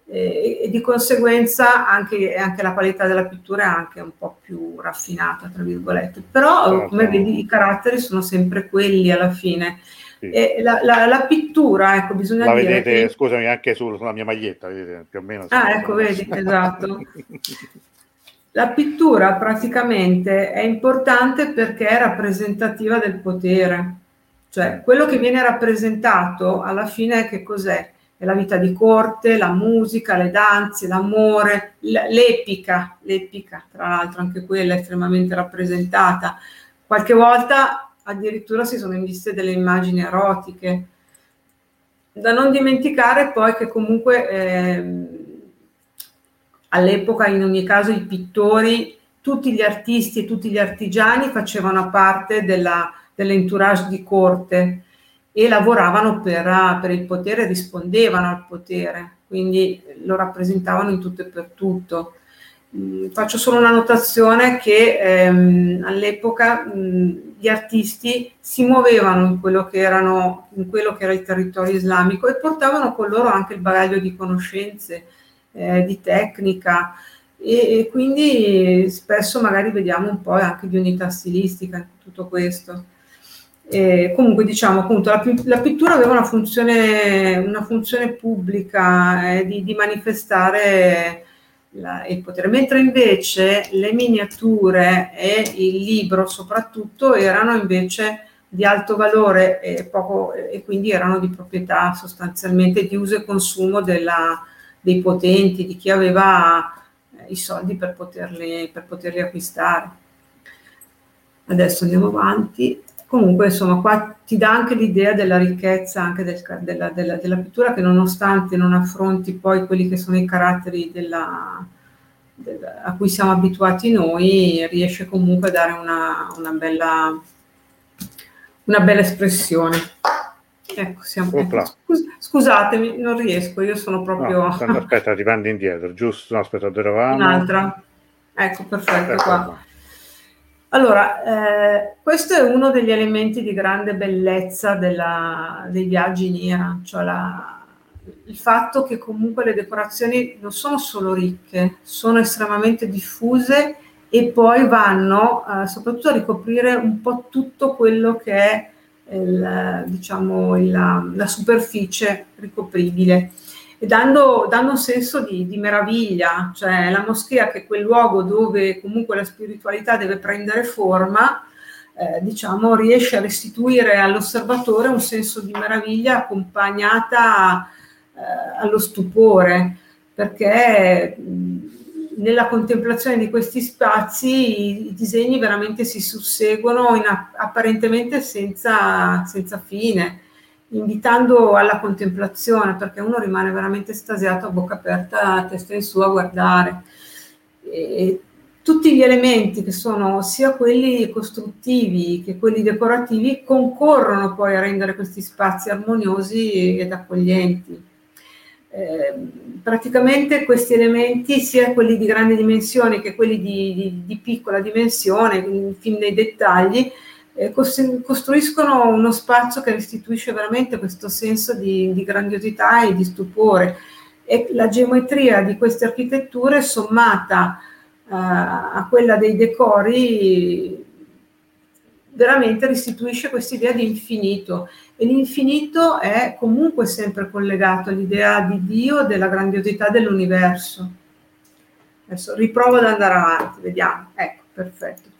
E, e, di conseguenza anche, anche, la qualità della pittura è anche un po' più raffinata, tra virgolette. Però, come vedi, i caratteri sono sempre quelli alla fine. Sì. La, la, la, pittura, ecco, bisogna la dire. vedete, che... scusami, anche sulla mia maglietta, vedete, più o meno. Ah, ecco, vedi, esatto. La pittura praticamente è importante perché è rappresentativa del potere, cioè quello che viene rappresentato alla fine che cos'è? È la vita di corte, la musica, le danze, l'amore, l'epica, l'epica, tra l'altro anche quella è estremamente rappresentata. Qualche volta addirittura si sono viste delle immagini erotiche. Da non dimenticare poi che comunque eh, all'epoca in ogni caso i pittori, tutti gli artisti e tutti gli artigiani facevano parte della, dell'entourage di corte e lavoravano per, per il potere, rispondevano al potere, quindi lo rappresentavano in tutto e per tutto. Mm, faccio solo una notazione che ehm, all'epoca mh, gli artisti si muovevano in quello, che erano, in quello che era il territorio islamico e portavano con loro anche il bagaglio di conoscenze, eh, di tecnica e, e, quindi spesso magari vediamo un po' anche di unità stilistica in tutto questo. E comunque diciamo appunto la, la, pittura aveva una funzione, una funzione pubblica eh, di, di manifestare la, il potere, mentre invece le miniature e il libro soprattutto erano invece di alto valore e, poco, e quindi erano di proprietà sostanzialmente di uso e consumo della, dei potenti, di chi aveva eh, i soldi per poterli, per poterli acquistare. Adesso andiamo avanti. Comunque, insomma, qua ti dà anche l'idea della ricchezza anche del, della, della, della, pittura che nonostante non affronti poi quelli che sono i caratteri della, a cui siamo abituati noi, riesce comunque a dare una, una, bella, una bella espressione. Ecco, siamo, ecco, scus- scusatemi, non riesco, io sono proprio... No, aspetta, ripandi indietro, giusto? No, aspetta, dove eravamo? Un'altra. Ecco, perfetto, ecco qua. Allora, eh, questo è uno degli elementi di grande bellezza della, dei viaggi in Iran, cioè la, il fatto che comunque le decorazioni non sono solo ricche, sono estremamente diffuse e poi vanno eh, soprattutto a ricoprire un po' tutto quello che è il, diciamo, la, la, superficie ricopribile e dando, dando un senso di, di, meraviglia, cioè la moschea che è quel luogo dove comunque la spiritualità deve prendere forma, eh, diciamo, riesce a restituire all'osservatore un senso di meraviglia accompagnata eh, allo stupore, perché nella contemplazione di questi spazi i, disegni veramente si susseguono in, apparentemente senza, senza fine, invitando alla contemplazione, perché uno rimane veramente estasiato a bocca aperta, a testa in su a guardare. E tutti gli elementi che sono sia quelli costruttivi che quelli decorativi concorrono poi a rendere questi spazi armoniosi ed accoglienti. Eh, praticamente questi elementi, sia quelli di grande dimensione che quelli di, di, di piccola dimensione, fin nei dettagli, eh, costruiscono uno spazio che restituisce veramente questo senso di, di grandiosità e di stupore. E la geometria di queste architetture sommata uh, a quella dei decori veramente restituisce questa idea di infinito e l'infinito è comunque sempre collegato all'idea di Dio, della grandiosità dell'universo. Adesso riprovo ad andare avanti, vediamo. Ecco, perfetto.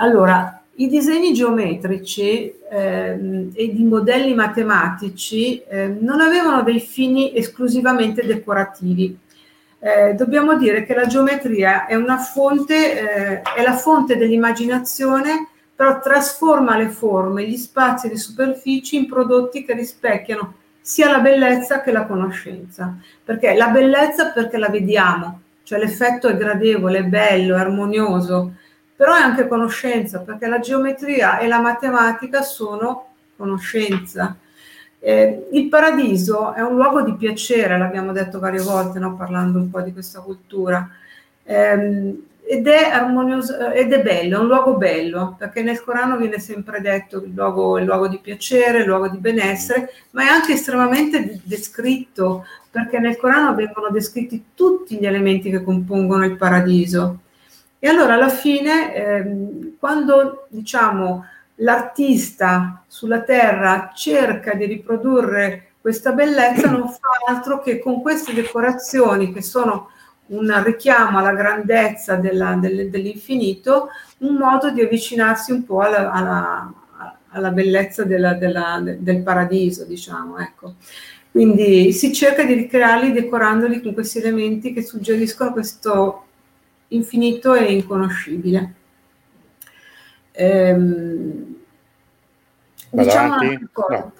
Allora, i disegni geometrici ehm, e di modelli matematici eh, non avevano dei fini esclusivamente decorativi. Eh, dobbiamo dire che la geometria è fonte, eh, è la fonte dell'immaginazione però trasforma le forme, gli spazi e le superfici in prodotti che rispecchiano sia la bellezza che la conoscenza. Perché la bellezza perché la vediamo, cioè l'effetto è gradevole, è bello, è armonioso, però è anche conoscenza, perché la geometria e la matematica sono conoscenza. Eh, il paradiso è un luogo di piacere, l'abbiamo detto varie volte, no? parlando un po' di questa cultura. Eh, ed è armonioso ed è bello, è un luogo bello, perché nel Corano viene sempre detto che il luogo è il luogo di piacere, il luogo di benessere, ma è anche estremamente descritto, perché nel Corano vengono descritti tutti gli elementi che compongono il paradiso. E allora alla fine, ehm, quando diciamo l'artista sulla terra cerca di riprodurre questa bellezza, non fa altro che con queste decorazioni che sono un richiamo alla grandezza della, del, dell'infinito, un modo di avvicinarsi un po' alla, alla, alla bellezza della, della, del paradiso, diciamo. Ecco. Quindi si cerca di ricrearli decorandoli con questi elementi che suggeriscono questo infinito e inconoscibile. Ehm, diciamo no.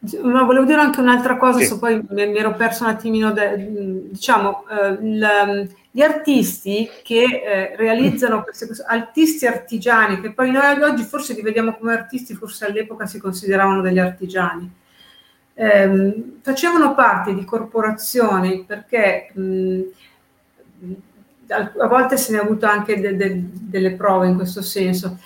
No, volevo dire anche un'altra cosa, sì. poi mi, mi, ero perso un attimino, de, diciamo, eh, il, gli artisti che eh, realizzano queste cose, artisti artigiani, che poi noi oggi forse li vediamo come artisti, forse all'epoca si consideravano degli artigiani, eh, facevano parte di corporazioni perché mh, a volte se ne è avuto anche de, de, delle prove in questo senso.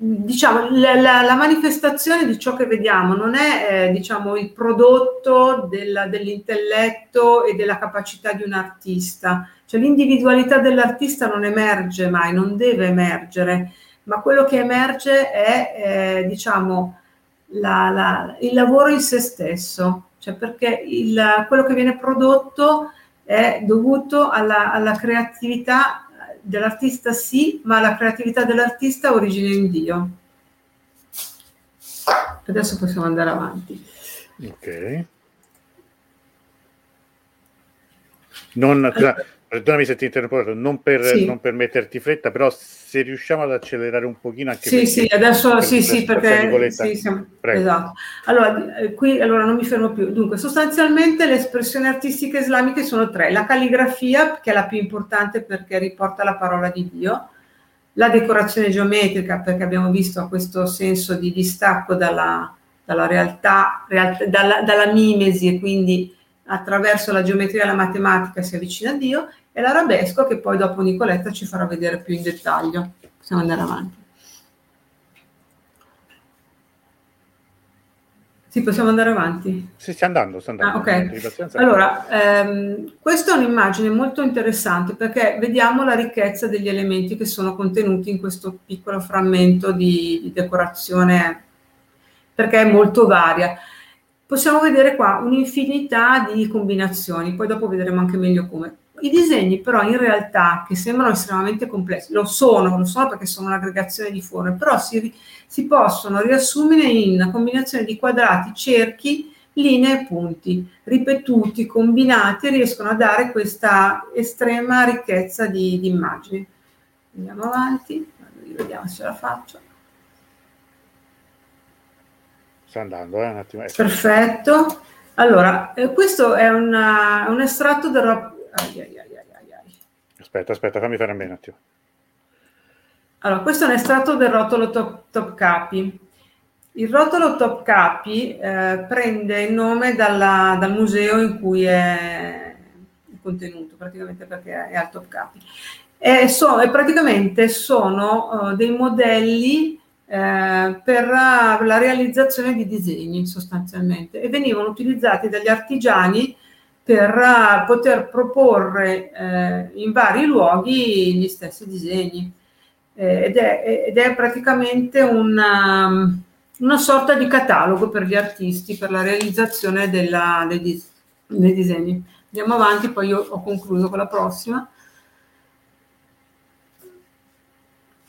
Diciamo, la, la, la, manifestazione di ciò che vediamo non è eh, diciamo, il prodotto della, dell'intelletto e della capacità di un artista, cioè l'individualità dell'artista non emerge mai, non deve emergere, ma quello che emerge è eh, diciamo, la, il lavoro in se stesso, cioè perché il, quello che viene prodotto è dovuto alla, alla creatività dell'artista sì, ma la creatività dell'artista ha origine in Dio. Adesso possiamo andare avanti. Ok. Non, perdonami se ti interrompo, non per, sì. non per metterti fretta, però se riusciamo ad accelerare un pochino anche Sì, sì, adesso per, sì, sì, perché sì, siamo, esatto. Allora, eh, qui allora non mi fermo più. Dunque, sostanzialmente le espressioni artistiche islamiche sono tre: la calligrafia, che è la più importante perché riporta la parola di Dio, la decorazione geometrica, perché abbiamo visto questo senso di distacco dalla, dalla realtà, realtà dalla, dalla mimesi e quindi attraverso la geometria e la matematica si avvicina a Dio, e l'arabesco che poi dopo Nicoletta ci farà vedere più in dettaglio. Possiamo andare avanti. Sì, possiamo andare avanti. Sì, sta andando, sta andando. Ah, okay. Allora, ehm, questa è un'immagine molto interessante perché vediamo la ricchezza degli elementi che sono contenuti in questo piccolo frammento di, di decorazione, perché è molto varia. Possiamo vedere qua un'infinità di combinazioni, poi dopo vedremo anche meglio come. I disegni però in realtà, che sembrano estremamente complessi, lo sono, lo sono perché sono un'aggregazione di forme, però si, si possono riassumere in una combinazione di quadrati, cerchi, linee e punti, ripetuti, combinati, riescono a dare questa estrema ricchezza di, di immagini. Andiamo avanti, vediamo se la faccio. Sta andando, eh, un attimo. Perfetto. Allora, eh, questo è una, un estratto del... Ai, aspetta, aspetta, fammi fare a me un attimo. Allora, questo è un estratto del rotolo top, top capi. Il rotolo top capi eh, prende il nome dalla, dal museo in cui è contenuto, praticamente perché è al top capi. E, so, e praticamente sono uh, dei modelli eh, per la realizzazione di disegni sostanzialmente e venivano utilizzati dagli artigiani per uh, poter proporre eh, in vari luoghi gli stessi disegni eh, ed, è, ed, è, praticamente una, una, sorta di catalogo per gli artisti per la realizzazione della, dei, dei disegni. Andiamo avanti, poi io ho concluso con la prossima.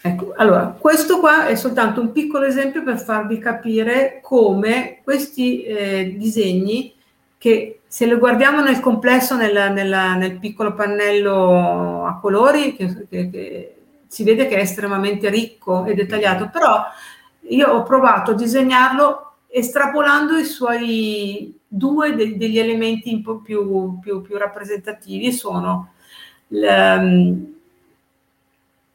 Ecco, allora, questo qua è soltanto un piccolo esempio per farvi capire come questi eh, disegni, che se li guardiamo nel complesso, nel, nel, nel piccolo pannello a colori, che, che, che, si vede che è estremamente ricco e dettagliato, però io ho provato a disegnarlo estrapolando i suoi due de, degli elementi un po' più, più, più rappresentativi, sono...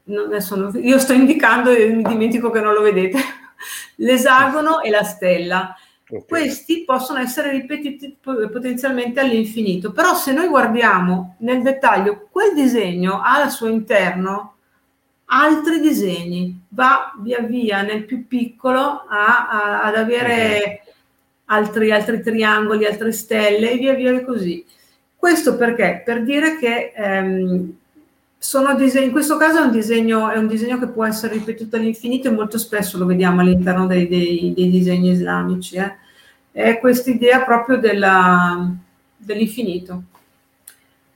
Le, sono, io sto indicando e mi dimentico che non lo vedete, l'esagono e la stella. Okay. Questi possono essere ripetiti potenzialmente all'infinito, però se noi guardiamo nel dettaglio, quel disegno ha al suo interno altri disegni, va via via nel più piccolo a, a, ad avere altri, altri triangoli, altre stelle e via via così. Questo perché? Per dire che ehm, sono disegni, in questo caso è un, disegno, è un disegno che può essere ripetuto all'infinito e molto spesso lo vediamo all'interno dei, dei, dei disegni islamici. Eh. È questa idea proprio della, dell'infinito.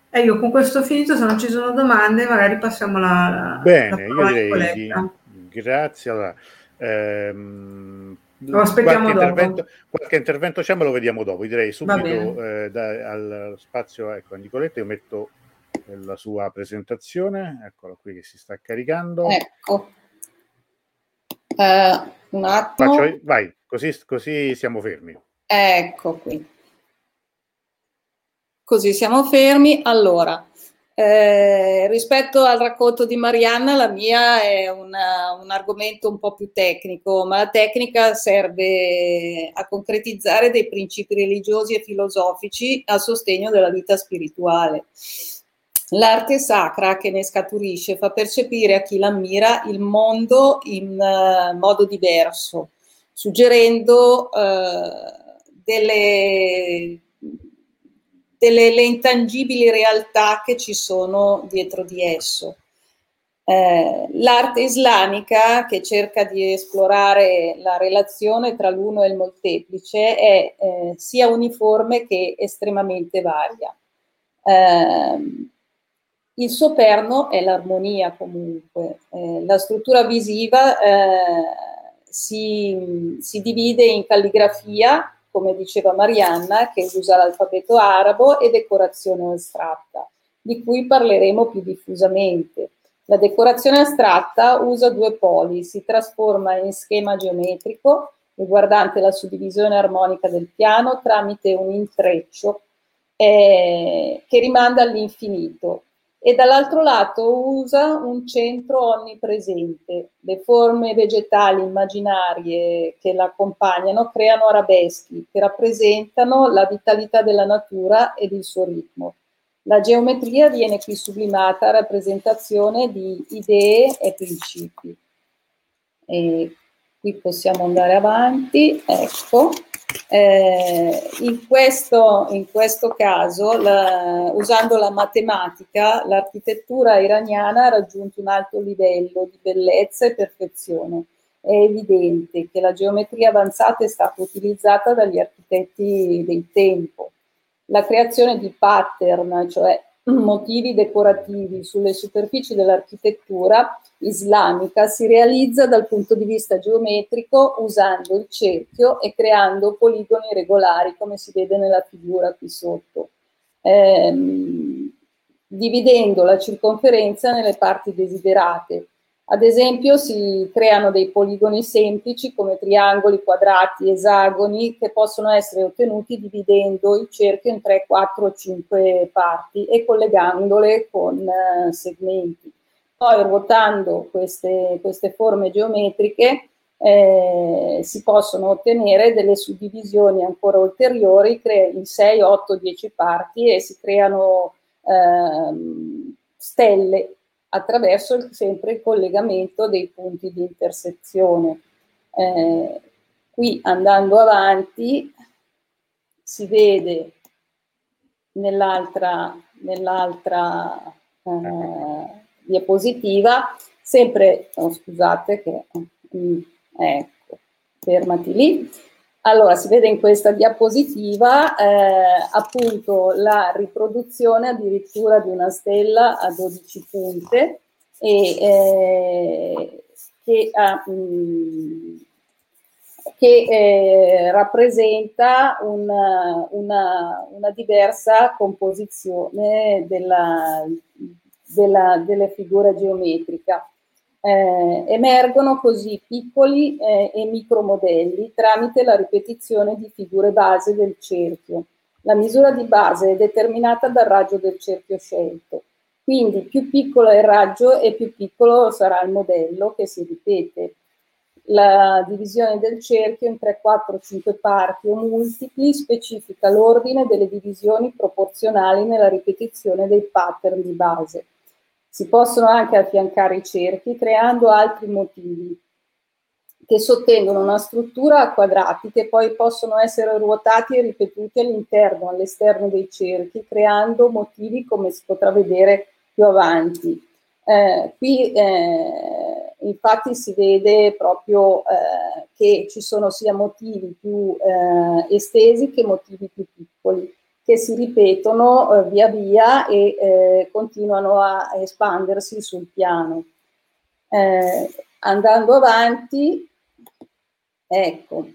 E io con questo ho finito, se non ci sono domande magari passiamo la... Bene, la io direi di, grazie. Allora, ehm, lo aspettiamo qualche dopo. Intervento, qualche intervento c'è, ma lo vediamo dopo. Direi subito eh, da, al spazio, ecco, a Nicoletta, io metto la sua presentazione, eccola qui che si sta caricando. Ecco. Uh, un attimo. Faccio, vai, così, così siamo fermi. Ecco qui. Così siamo fermi. Allora, eh, rispetto al racconto di Marianna, la mia è una, un argomento un po' più tecnico, ma la tecnica serve a concretizzare dei principi religiosi e filosofici a sostegno della vita spirituale. L'arte sacra che ne scaturisce fa percepire a chi l'ammira il mondo in uh, modo diverso, suggerendo uh, delle, delle intangibili realtà che ci sono dietro di esso. Eh, l'arte islamica che cerca di esplorare la relazione tra l'uno e il molteplice è eh, sia uniforme che estremamente varia. Eh, il suo perno è l'armonia comunque. Eh, la struttura visiva eh, si, si, divide in calligrafia, come diceva Marianna, che usa l'alfabeto arabo, e decorazione astratta, di cui parleremo più diffusamente. La decorazione astratta usa due poli, si trasforma in schema geometrico riguardante la suddivisione armonica del piano tramite un intreccio eh, che rimanda all'infinito, e dall'altro lato usa un centro onnipresente. Le forme vegetali immaginarie che l'accompagnano creano arabeschi che rappresentano la vitalità della natura ed il suo ritmo. La geometria viene qui sublimata a rappresentazione di idee e principi. E qui possiamo andare avanti, ecco. Eh, in, questo, in, questo, caso, la, usando la matematica, l'architettura iraniana ha raggiunto un alto livello di bellezza e perfezione. È evidente che la geometria avanzata è stata utilizzata dagli architetti del tempo. La creazione di pattern, cioè motivi decorativi sulle superfici dell'architettura islamica si realizza dal punto di vista geometrico usando il cerchio e creando poligoni regolari come si vede nella figura qui sotto, ehm, dividendo la circonferenza nelle parti desiderate. Ad esempio si creano dei poligoni semplici come triangoli, quadrati, esagoni che possono essere ottenuti dividendo il cerchio in 3, 4, 5 parti e collegandole con eh, segmenti. Poi ruotando queste, queste forme geometriche eh, si possono ottenere delle suddivisioni ancora ulteriori in 6, 8, 10 parti e si creano eh, stelle attraverso il, sempre il collegamento dei punti di intersezione. Eh, qui andando avanti si vede nell'altra, nell'altra eh, diapositiva, sempre, oh, scusate che, mm, ecco, fermati lì, allora, si vede in questa diapositiva eh, appunto la riproduzione addirittura di una stella a 12 punte e, eh, che, ha, mh, mm, che eh, rappresenta una, una, una, diversa composizione della, della, delle figure geometriche. Eh, emergono così piccoli eh, e micromodelli tramite la ripetizione di figure base del cerchio. La misura di base è determinata dal raggio del cerchio scelto, quindi più piccolo è il raggio e più piccolo sarà il modello che si ripete. La divisione del cerchio in 3, 4, 5 parti o multipli specifica l'ordine delle divisioni proporzionali nella ripetizione dei pattern di base. Si possono anche affiancare i cerchi creando altri motivi che sottendono una struttura a quadrati che poi possono essere ruotati e ripetuti all'interno, all'esterno dei cerchi, creando motivi come si potrà vedere più avanti. Eh, qui eh, infatti si vede proprio eh, che ci sono sia motivi più eh, estesi che motivi più piccoli che si ripetono eh, via via e eh, continuano a espandersi sul piano. Eh, andando avanti, ecco,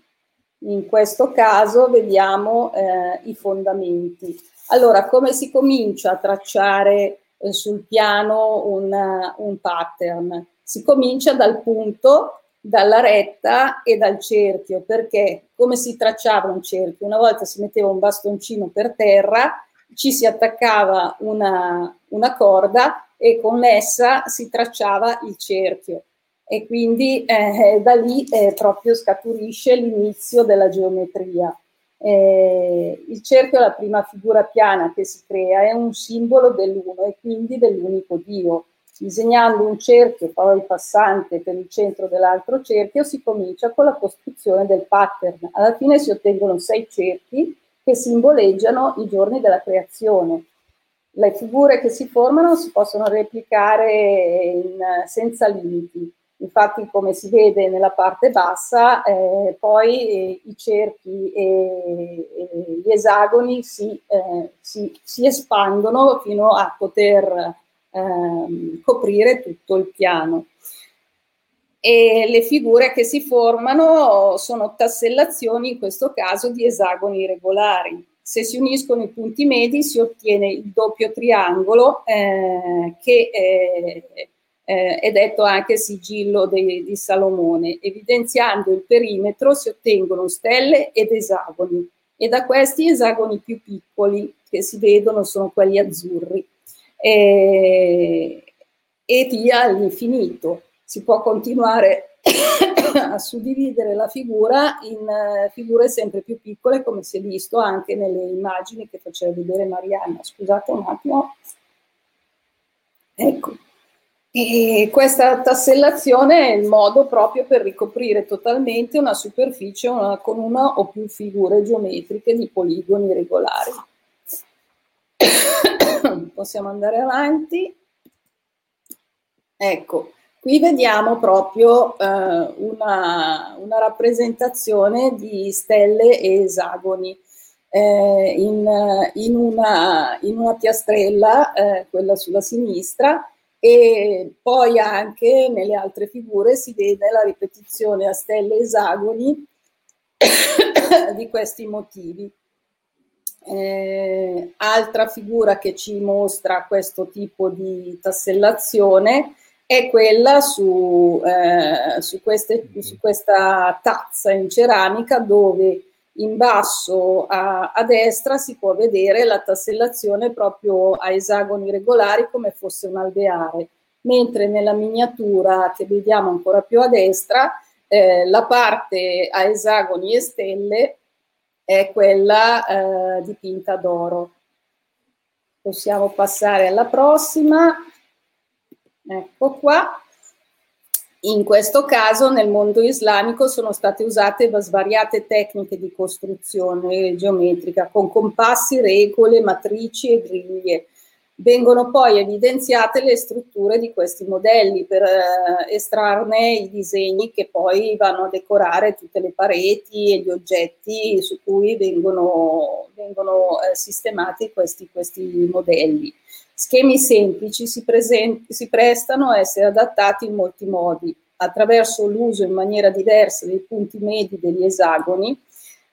in questo caso vediamo eh, i fondamenti. Allora, come si comincia a tracciare eh, sul piano un, un pattern? Si comincia dal punto dalla retta e dal cerchio, perché come si tracciava un cerchio? Una volta si metteva un bastoncino per terra, ci si attaccava una, una corda e con essa si tracciava il cerchio e quindi eh, da lì eh, proprio scaturisce l'inizio della geometria. Eh, il cerchio è la prima figura piana che si crea, è un simbolo dell'uno e quindi dell'unico Dio disegnando un cerchio poi passante per il centro dell'altro cerchio, si comincia con la costruzione del pattern. Alla fine si ottengono sei cerchi che simboleggiano i giorni della creazione. Le figure che si formano si possono replicare in, senza limiti. Infatti, come si vede nella parte bassa, eh, poi eh, i cerchi e, e, gli esagoni si, eh, si, si espandono fino a poter ehm, coprire tutto il piano. E le figure che si formano sono tassellazioni, in questo caso, di esagoni regolari. Se si uniscono i punti medi si ottiene il doppio triangolo eh, che eh, è detto anche sigillo de, di Salomone. Evidenziando il perimetro si ottengono stelle ed esagoni e da questi esagoni più piccoli che si vedono sono quelli azzurri e, e via all'infinito. Si può continuare a suddividere la figura in uh, figure sempre più piccole, come si è visto anche nelle immagini che faceva vedere Marianna. Scusate un attimo. Ecco. E questa tassellazione è il modo proprio per ricoprire totalmente una superficie una, con una o più figure geometriche di poligoni regolari. Possiamo andare avanti. Ecco, qui vediamo proprio eh, una, una, rappresentazione di stelle e esagoni. Eh, in, in, una, in, una, piastrella, eh, quella sulla sinistra, e poi anche nelle altre figure si vede la ripetizione a stelle esagoni di questi motivi. Eh, altra figura che ci mostra questo tipo di tassellazione è quella su, eh, su, queste, su questa tazza in ceramica dove in basso a, a, destra si può vedere la tassellazione proprio a esagoni regolari come fosse un alveare, mentre nella miniatura che vediamo ancora più a destra eh, la parte a esagoni e stelle è quella eh, dipinta d'oro. Possiamo passare alla prossima. Ecco qua. In questo caso nel mondo islamico sono state usate svariate tecniche di costruzione geometrica con compassi, regole, matrici e griglie. Vengono poi evidenziate le strutture di questi modelli per eh, estrarne i disegni che poi vanno a decorare tutte le pareti e gli oggetti su cui vengono, vengono eh, sistemati questi, questi modelli. Schemi semplici si, si prestano a essere adattati in molti modi, attraverso l'uso in maniera diversa dei punti medi degli esagoni,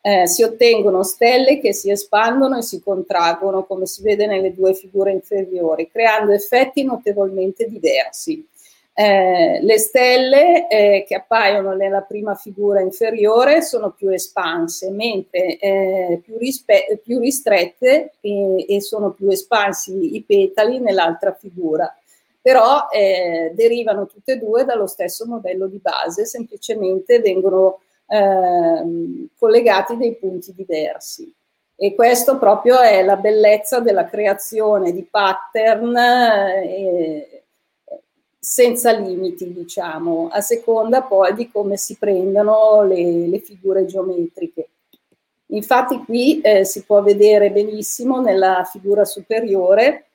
eh, si ottengono stelle che si espandono e si contraggono, come si vede nelle due figure inferiori, creando effetti notevolmente diversi. Eh, le stelle eh, che appaiono nella prima figura inferiore sono più espanse, mentre eh, più, rispe- più, ristrette e sono più espansi i petali nell'altra figura. Però eh, derivano tutte e due dallo stesso modello di base, semplicemente vengono ehm, collegati dei punti diversi. E questo proprio è la bellezza della creazione di pattern eh, senza limiti, diciamo, a seconda poi di come si prendono le, le figure geometriche. Infatti qui eh, si può vedere benissimo nella figura superiore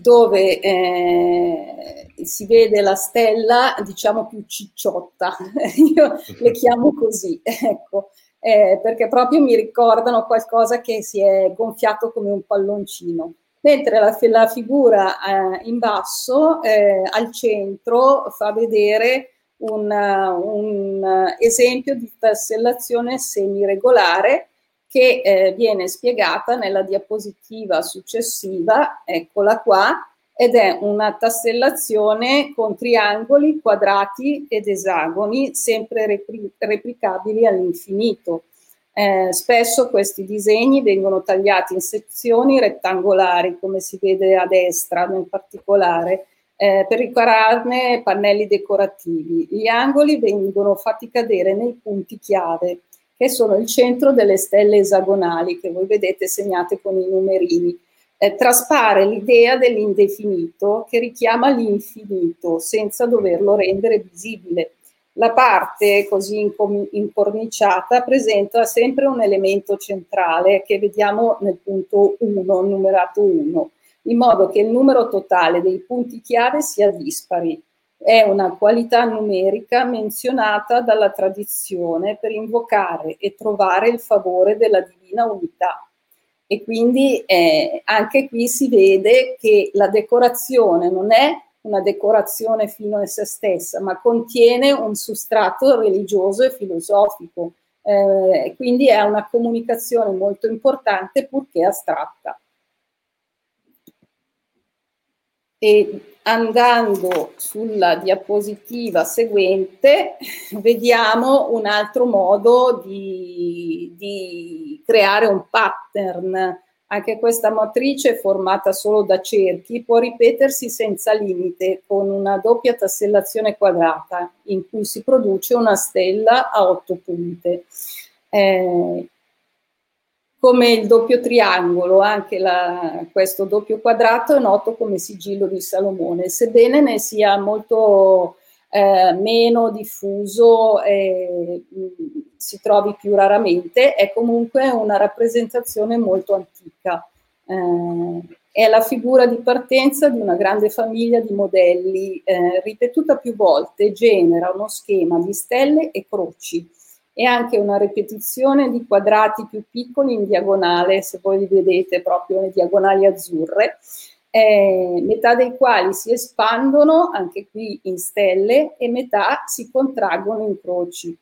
dove eh, si vede la stella, diciamo più cicciotta, io le chiamo così, ecco, eh, perché proprio mi ricordano qualcosa che si è gonfiato come un palloncino. Mentre la, la figura eh, in basso eh, al centro fa vedere un, un esempio di tassellazione semiregolare che eh, viene spiegata nella diapositiva successiva, eccola qua, ed è una tassellazione con triangoli, quadrati ed esagoni sempre repli- replicabili all'infinito. Eh, spesso questi disegni vengono tagliati in sezioni rettangolari, come si vede a destra nel particolare, eh, per ripararne pannelli decorativi. Gli angoli vengono fatti cadere nei punti chiave, che sono il centro delle stelle esagonali, che voi vedete segnate con i numerini. Eh, traspare l'idea dell'indefinito che richiama l'infinito senza doverlo rendere visibile la parte così incorniciata presenta sempre un elemento centrale che vediamo nel punto 1, numerato 1, in modo che il numero totale dei punti chiave sia dispari. È una qualità numerica menzionata dalla tradizione per invocare e trovare il favore della divina unità. E quindi eh, anche qui si vede che la decorazione non è una decorazione fino a se stessa, ma contiene un sostrato religioso e filosofico. Eh, quindi è una comunicazione molto importante purché astratta. E andando sulla diapositiva seguente, vediamo un altro modo di, di creare un pattern Anche questa matrice, formata solo da cerchi, può ripetersi senza limite con una doppia tassellazione quadrata in cui si produce una stella a otto punte. Eh, come il doppio triangolo, anche la, questo doppio quadrato è noto come sigillo di Salomone, sebbene ne sia molto eh, meno diffuso e mh, si trovi più raramente, è comunque una rappresentazione molto antica. Eh, è la figura di partenza di una grande famiglia di modelli, eh, ripetuta più volte, genera uno schema di stelle e croci e anche una ripetizione di quadrati più piccoli in diagonale, se voi li vedete proprio le diagonali azzurre, eh, metà dei quali si espandono anche qui in stelle e metà si contraggono in croci.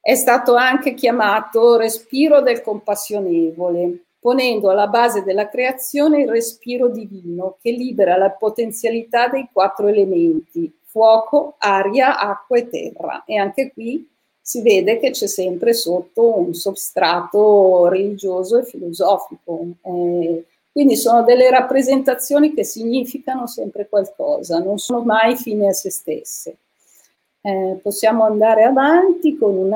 È stato anche chiamato respiro del compassionevole, ponendo alla base della creazione il respiro divino che libera la potenzialità dei quattro elementi, fuoco, aria, acqua e terra. E anche qui si vede che c'è sempre sotto un substrato religioso e filosofico. Eh, quindi sono delle rappresentazioni che significano sempre qualcosa, non sono mai fine a se stesse. Eh, possiamo andare avanti con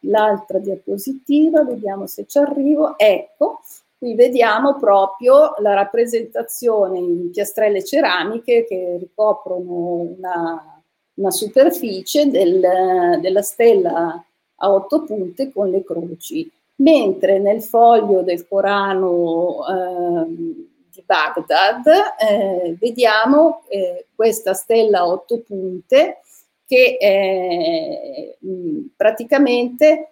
l'altra diapositiva, vediamo se ci arrivo. Ecco, qui vediamo proprio la rappresentazione in piastrelle ceramiche che ricoprono una una superficie del, della stella a otto punte con le croci, mentre nel foglio del Corano eh, di Baghdad eh, vediamo eh, questa stella a otto punte che eh, praticamente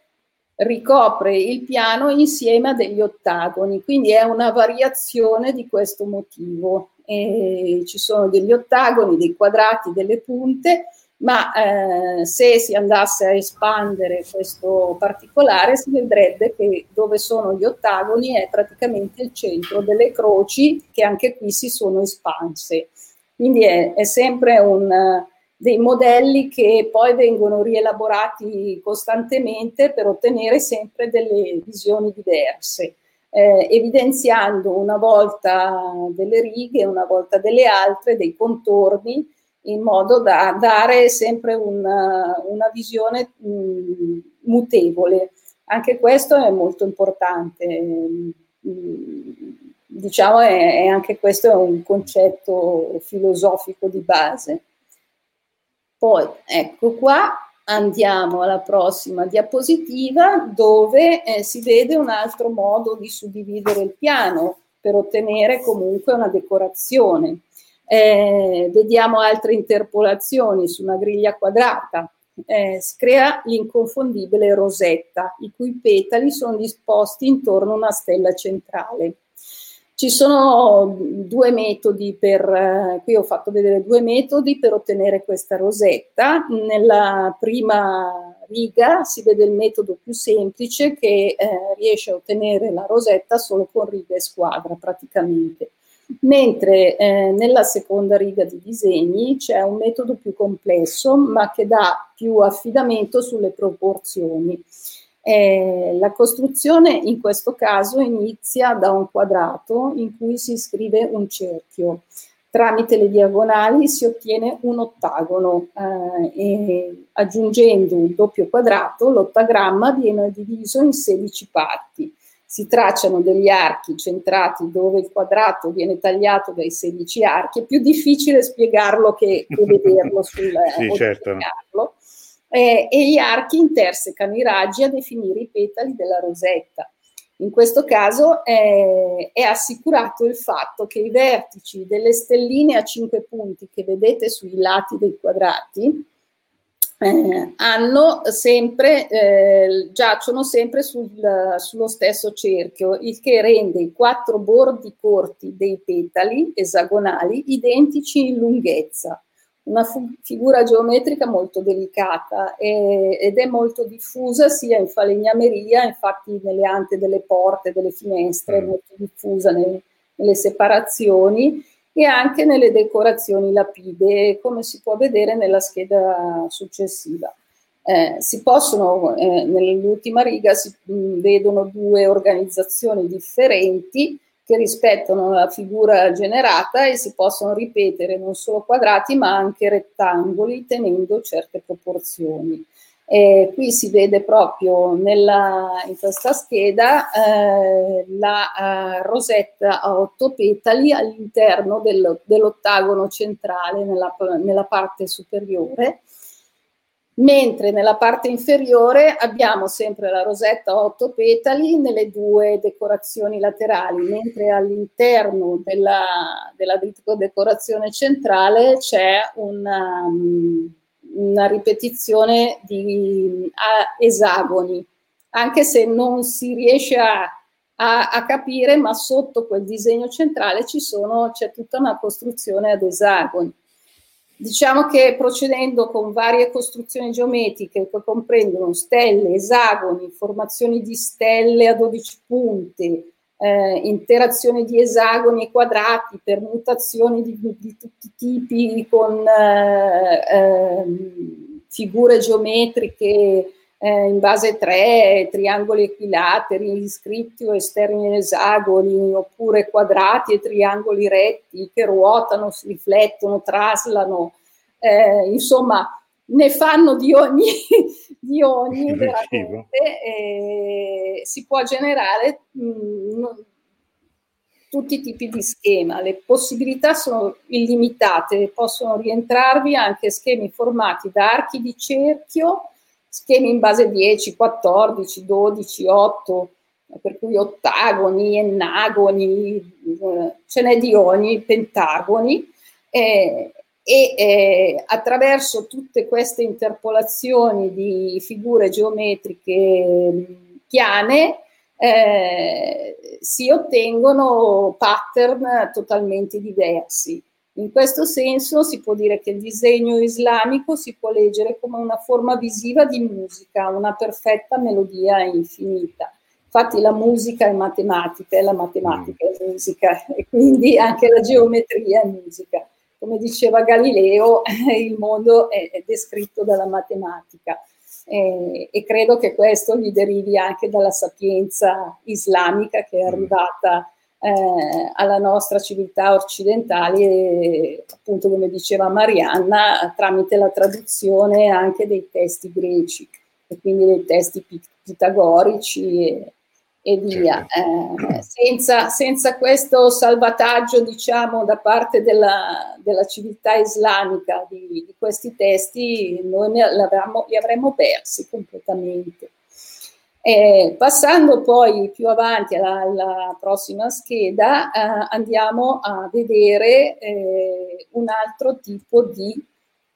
ricopre il piano insieme a degli ottagoni, quindi è una variazione di questo motivo. E ci sono degli ottagoni, dei quadrati, delle punte ma eh, se si andasse a espandere questo particolare si vedrebbe che dove sono gli ottagoni è praticamente il centro delle croci che anche qui si sono espanse. Quindi è, è sempre un, dei modelli che poi vengono rielaborati costantemente per ottenere sempre delle visioni diverse. Eh, evidenziando una volta delle righe, una volta delle altre, dei contorni, in modo da dare sempre una, una visione mh, mm, mutevole. Anche questo è molto importante. Mh, diciamo, è, è anche questo è un concetto filosofico di base. Poi, ecco qua, andiamo alla prossima diapositiva dove eh, si vede un altro modo di suddividere il piano per ottenere comunque una decorazione. Eh, vediamo altre interpolazioni su una griglia quadrata. Eh, si crea l'inconfondibile rosetta, i cui petali sono disposti intorno a una stella centrale. Ci sono due metodi per, eh, qui ho fatto vedere due metodi per ottenere questa rosetta. Nella prima riga si vede il metodo più semplice che eh, riesce a ottenere la rosetta solo con riga e squadra praticamente mentre eh, nella seconda riga di disegni c'è un metodo più complesso ma che dà più affidamento sulle proporzioni. Eh, la costruzione in questo caso inizia da un quadrato in cui si scrive un cerchio. Tramite le diagonali si ottiene un ottagono eh, e aggiungendo un doppio quadrato l'ottagramma viene diviso in 16 parti si tracciano degli archi centrati dove il quadrato viene tagliato dai 16 archi, è più difficile spiegarlo che, che vederlo sul sì, certo. eh, e gli archi intersecano i raggi a definire i petali della rosetta. In questo caso eh, è assicurato il fatto che i vertici delle stelline a 5 punti che vedete sui lati dei quadrati eh, hanno sempre, eh, giacciono sempre sul, sullo stesso cerchio, il che rende i quattro bordi corti dei petali esagonali identici in lunghezza. Una fu- figura geometrica molto delicata e, ed è molto diffusa sia in falegnameria, infatti nelle ante delle porte, delle finestre, mm. molto diffusa nel, nelle separazioni e anche nelle decorazioni lapide, come si può vedere nella scheda successiva. Eh, si possono, eh, nell'ultima riga si mh, vedono due organizzazioni differenti che rispettano la figura generata e si possono ripetere non solo quadrati ma anche rettangoli tenendo certe proporzioni. Eh, qui si vede proprio nella, in questa scheda eh, la uh, rosetta a otto petali all'interno del, dell'ottagono centrale nella, nella parte superiore. Mentre nella parte inferiore abbiamo sempre la rosetta a otto petali nelle due decorazioni laterali, mentre all'interno della, della decorazione centrale c'è una, una, ripetizione di esagoni, anche se non si riesce a, a, a capire, ma sotto quel disegno centrale ci sono, c'è tutta una costruzione ad esagoni. Diciamo che procedendo con varie costruzioni geometriche che comprendono stelle, esagoni, formazioni di stelle a 12 punti, eh, interazioni di esagoni e quadrati, permutazioni di, di tutti i tipi con eh, eh, figure geometriche eh, in base 3, triangoli equilateri, iscritti o esterni esagoni, oppure quadrati e triangoli retti che ruotano, si riflettono, traslano, eh, insomma, ne fanno di ogni, di ogni veramente, si può generare mh, mm, tutti i tipi di schema. Le possibilità sono illimitate, possono rientrarvi anche schemi formati da archi di cerchio, schemi in base 10, 14, 12, 8, per cui ottagoni, ennagoni, eh, ce n'è di ogni, pentagoni, eh, e eh, attraverso tutte queste interpolazioni di figure geometriche piane eh, si ottengono pattern totalmente diversi. In questo senso si può dire che il disegno islamico si può leggere come una forma visiva di musica, una perfetta melodia infinita. Infatti la musica è matematica e la matematica è musica e quindi anche la geometria è musica. Come diceva Galileo, il mondo è descritto dalla matematica e, e credo che questo gli derivi anche dalla sapienza islamica che è mm. arrivata eh, alla nostra civiltà occidentale, appunto come diceva Marianna, tramite la traduzione anche dei testi greci e quindi dei testi pitagorici e, e via. Certo. Eh, senza, senza, questo salvataggio, diciamo, da parte della, della civiltà islamica di, di, questi testi, noi li avremmo persi completamente. Eh, passando poi più avanti alla, alla prossima scheda, eh, andiamo a vedere eh, un altro tipo di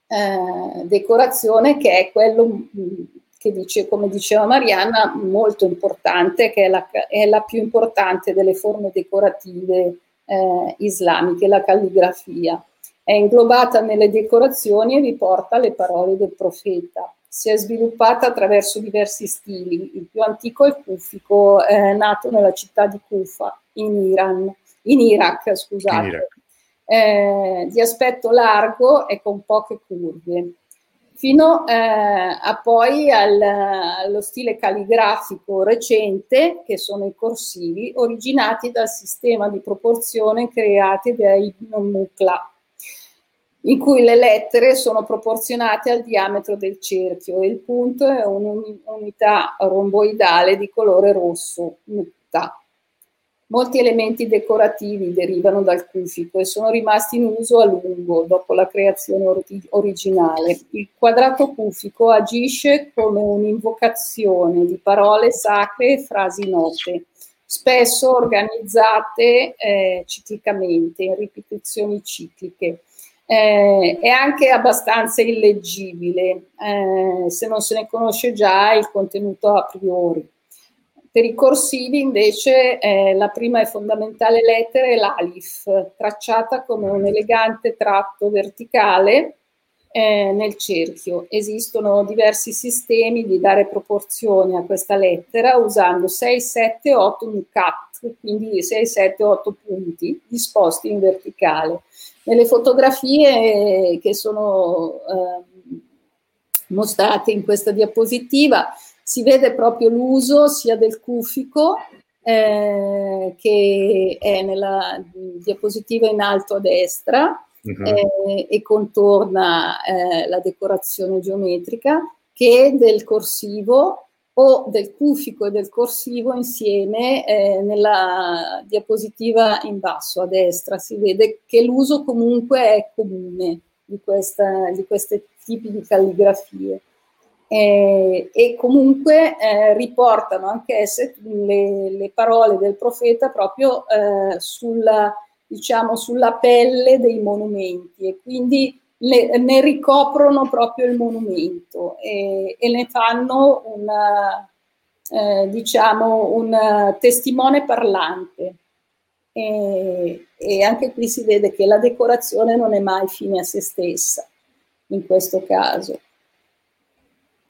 eh, decorazione che è quello mm, che dice, come diceva Marianna, molto importante, che è la, è la più importante delle forme decorative eh, islamiche, la calligrafia. È inglobata nelle decorazioni e riporta le parole del profeta si è sviluppata attraverso diversi stili. Il più antico è il kufico, eh, nato nella città di Kufa, in Iran, in Iraq, scusate. In Iraq. Eh, di aspetto largo e con poche curve, fino eh, a poi al, allo stile calligrafico recente, che sono i corsivi, originati dal sistema di proporzione creati da Ibn Mukla in cui le lettere sono proporzionate al diametro del cerchio e il punto è un'unità romboidale di colore rosso, nutta. Molti elementi decorativi derivano dal cufico e sono rimasti in uso a lungo dopo la creazione originale. Il quadrato cufico agisce come un'invocazione di parole sacre e frasi note, spesso organizzate eh, ciclicamente, in ripetizioni cicliche eh, è anche abbastanza illeggibile eh, se non se ne conosce già il contenuto a priori. Per i corsivi invece eh, la prima e fondamentale lettera è l'alif, tracciata come un elegante tratto verticale eh, nel cerchio. Esistono diversi sistemi di dare proporzioni a questa lettera usando 6, 7, 8 nucat, quindi 6, 7, 8 punti disposti in verticale. Nelle fotografie che sono eh, mostrate in questa diapositiva si vede proprio l'uso sia del cufico eh, che è nella diapositiva in alto a destra uh-huh. eh, e contorna eh, la decorazione geometrica, che del corsivo o del cufico e del corsivo insieme eh, nella diapositiva in basso a destra. Si vede che l'uso comunque è comune di, questa, di questi tipi di calligrafie. Eh, e comunque eh, riportano anch'esse le, le, parole del profeta proprio eh, sulla, diciamo, sulla pelle dei monumenti e quindi le, ne ricoprono proprio il monumento e, e ne fanno una, eh, diciamo, un testimone parlante. E, e anche qui si vede che la decorazione non è mai fine a se stessa in questo caso.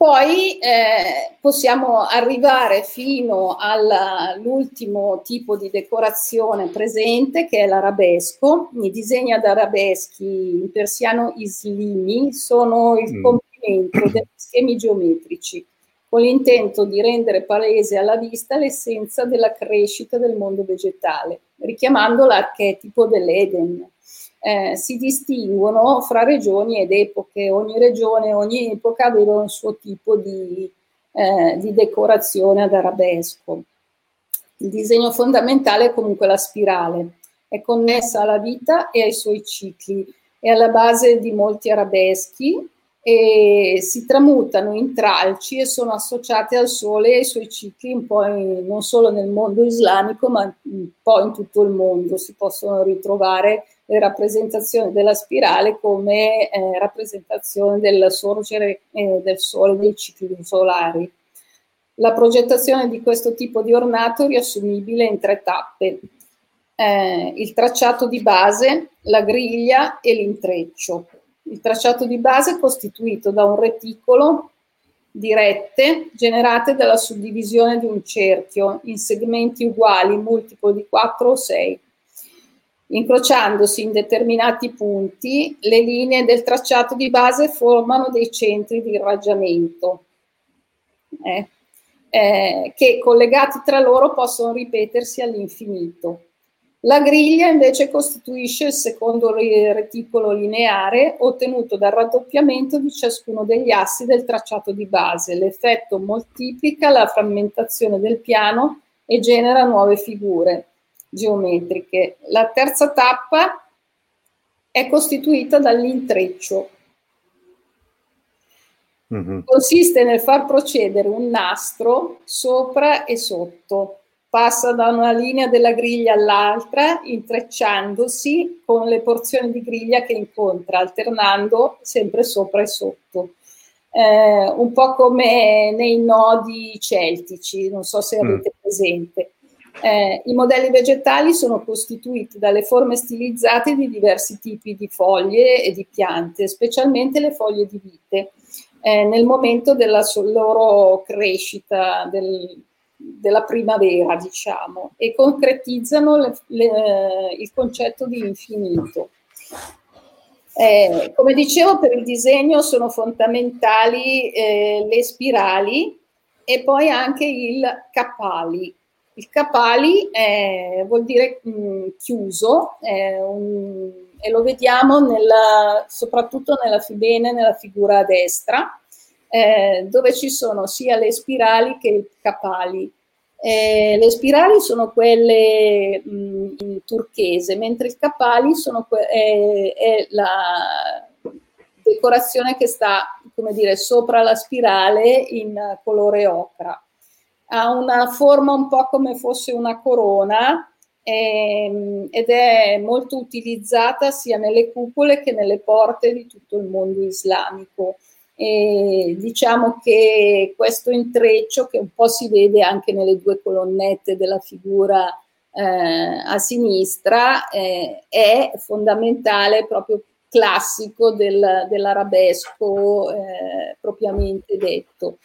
Poi eh, possiamo arrivare fino all'ultimo tipo di decorazione presente che è l'arabesco. I disegni ad arabeschi in persiano islimi sono il mm. compimento degli schemi geometrici con l'intento di rendere palese alla vista l'essenza della crescita del mondo vegetale, richiamando l'archetipo dell'Eden eh, si distinguono fra regioni ed epoche. Ogni regione, ogni epoca aveva un suo tipo di, eh, di decorazione ad arabesco. Il disegno fondamentale è comunque la spirale, è connessa alla vita e ai suoi cicli, è alla base di molti arabeschi e si tramutano in tralci e sono associate al sole e ai suoi cicli un po' in, non solo nel mondo islamico ma un po' in tutto il mondo. Si possono ritrovare le rappresentazioni della spirale come eh, rappresentazione del sorgere eh, del sole dei cicli solari. La progettazione di questo tipo di ornato è riassumibile in tre tappe. Eh, il tracciato di base, la griglia e l'intreccio. Il tracciato di base è costituito da un reticolo di rette generate dalla suddivisione di un cerchio in segmenti uguali, multiplo di 4 o 6. Incrociandosi in determinati punti, le linee del tracciato di base formano dei centri di irraggiamento eh, eh, che collegati tra loro possono ripetersi all'infinito. La griglia invece costituisce il secondo reticolo lineare ottenuto dal raddoppiamento di ciascuno degli assi del tracciato di base. L'effetto moltiplica la frammentazione del piano e genera nuove figure geometriche. La terza tappa è costituita dall'intreccio. Mm-hmm. Consiste nel far procedere un nastro sopra e sotto passa da una linea della griglia all'altra, intrecciandosi con le porzioni di griglia che incontra, alternando sempre sopra e sotto. Eh, un po' come nei nodi celtici, non so se avete mm. presente. Eh, I modelli vegetali sono costituiti dalle forme stilizzate di diversi tipi di foglie e di piante, specialmente le foglie di vite, eh, nel momento della loro crescita, del, della primavera, diciamo, e concretizzano le, le, il concetto di infinito. Eh, come dicevo, per il disegno sono fondamentali eh, le spirali e poi anche il capali. Il capali eh, vuol dire mh, mm, chiuso un, e lo vediamo nella, soprattutto nella, bene nella figura a destra eh, dove ci sono sia le spirali che i capali. Eh, le spirali sono quelle mh, in turchese, mentre i capali sono que- è, è la decorazione che sta, come dire, sopra la spirale in colore ocra. Ha una forma un po' come fosse una corona ehm, ed è molto utilizzata sia nelle cupole che nelle porte di tutto il mondo islamico. E diciamo che questo intreccio, che un po' si vede anche nelle due colonnette della figura eh, a sinistra, eh, è fondamentale, proprio classico del, dell'arabesco eh, propriamente detto.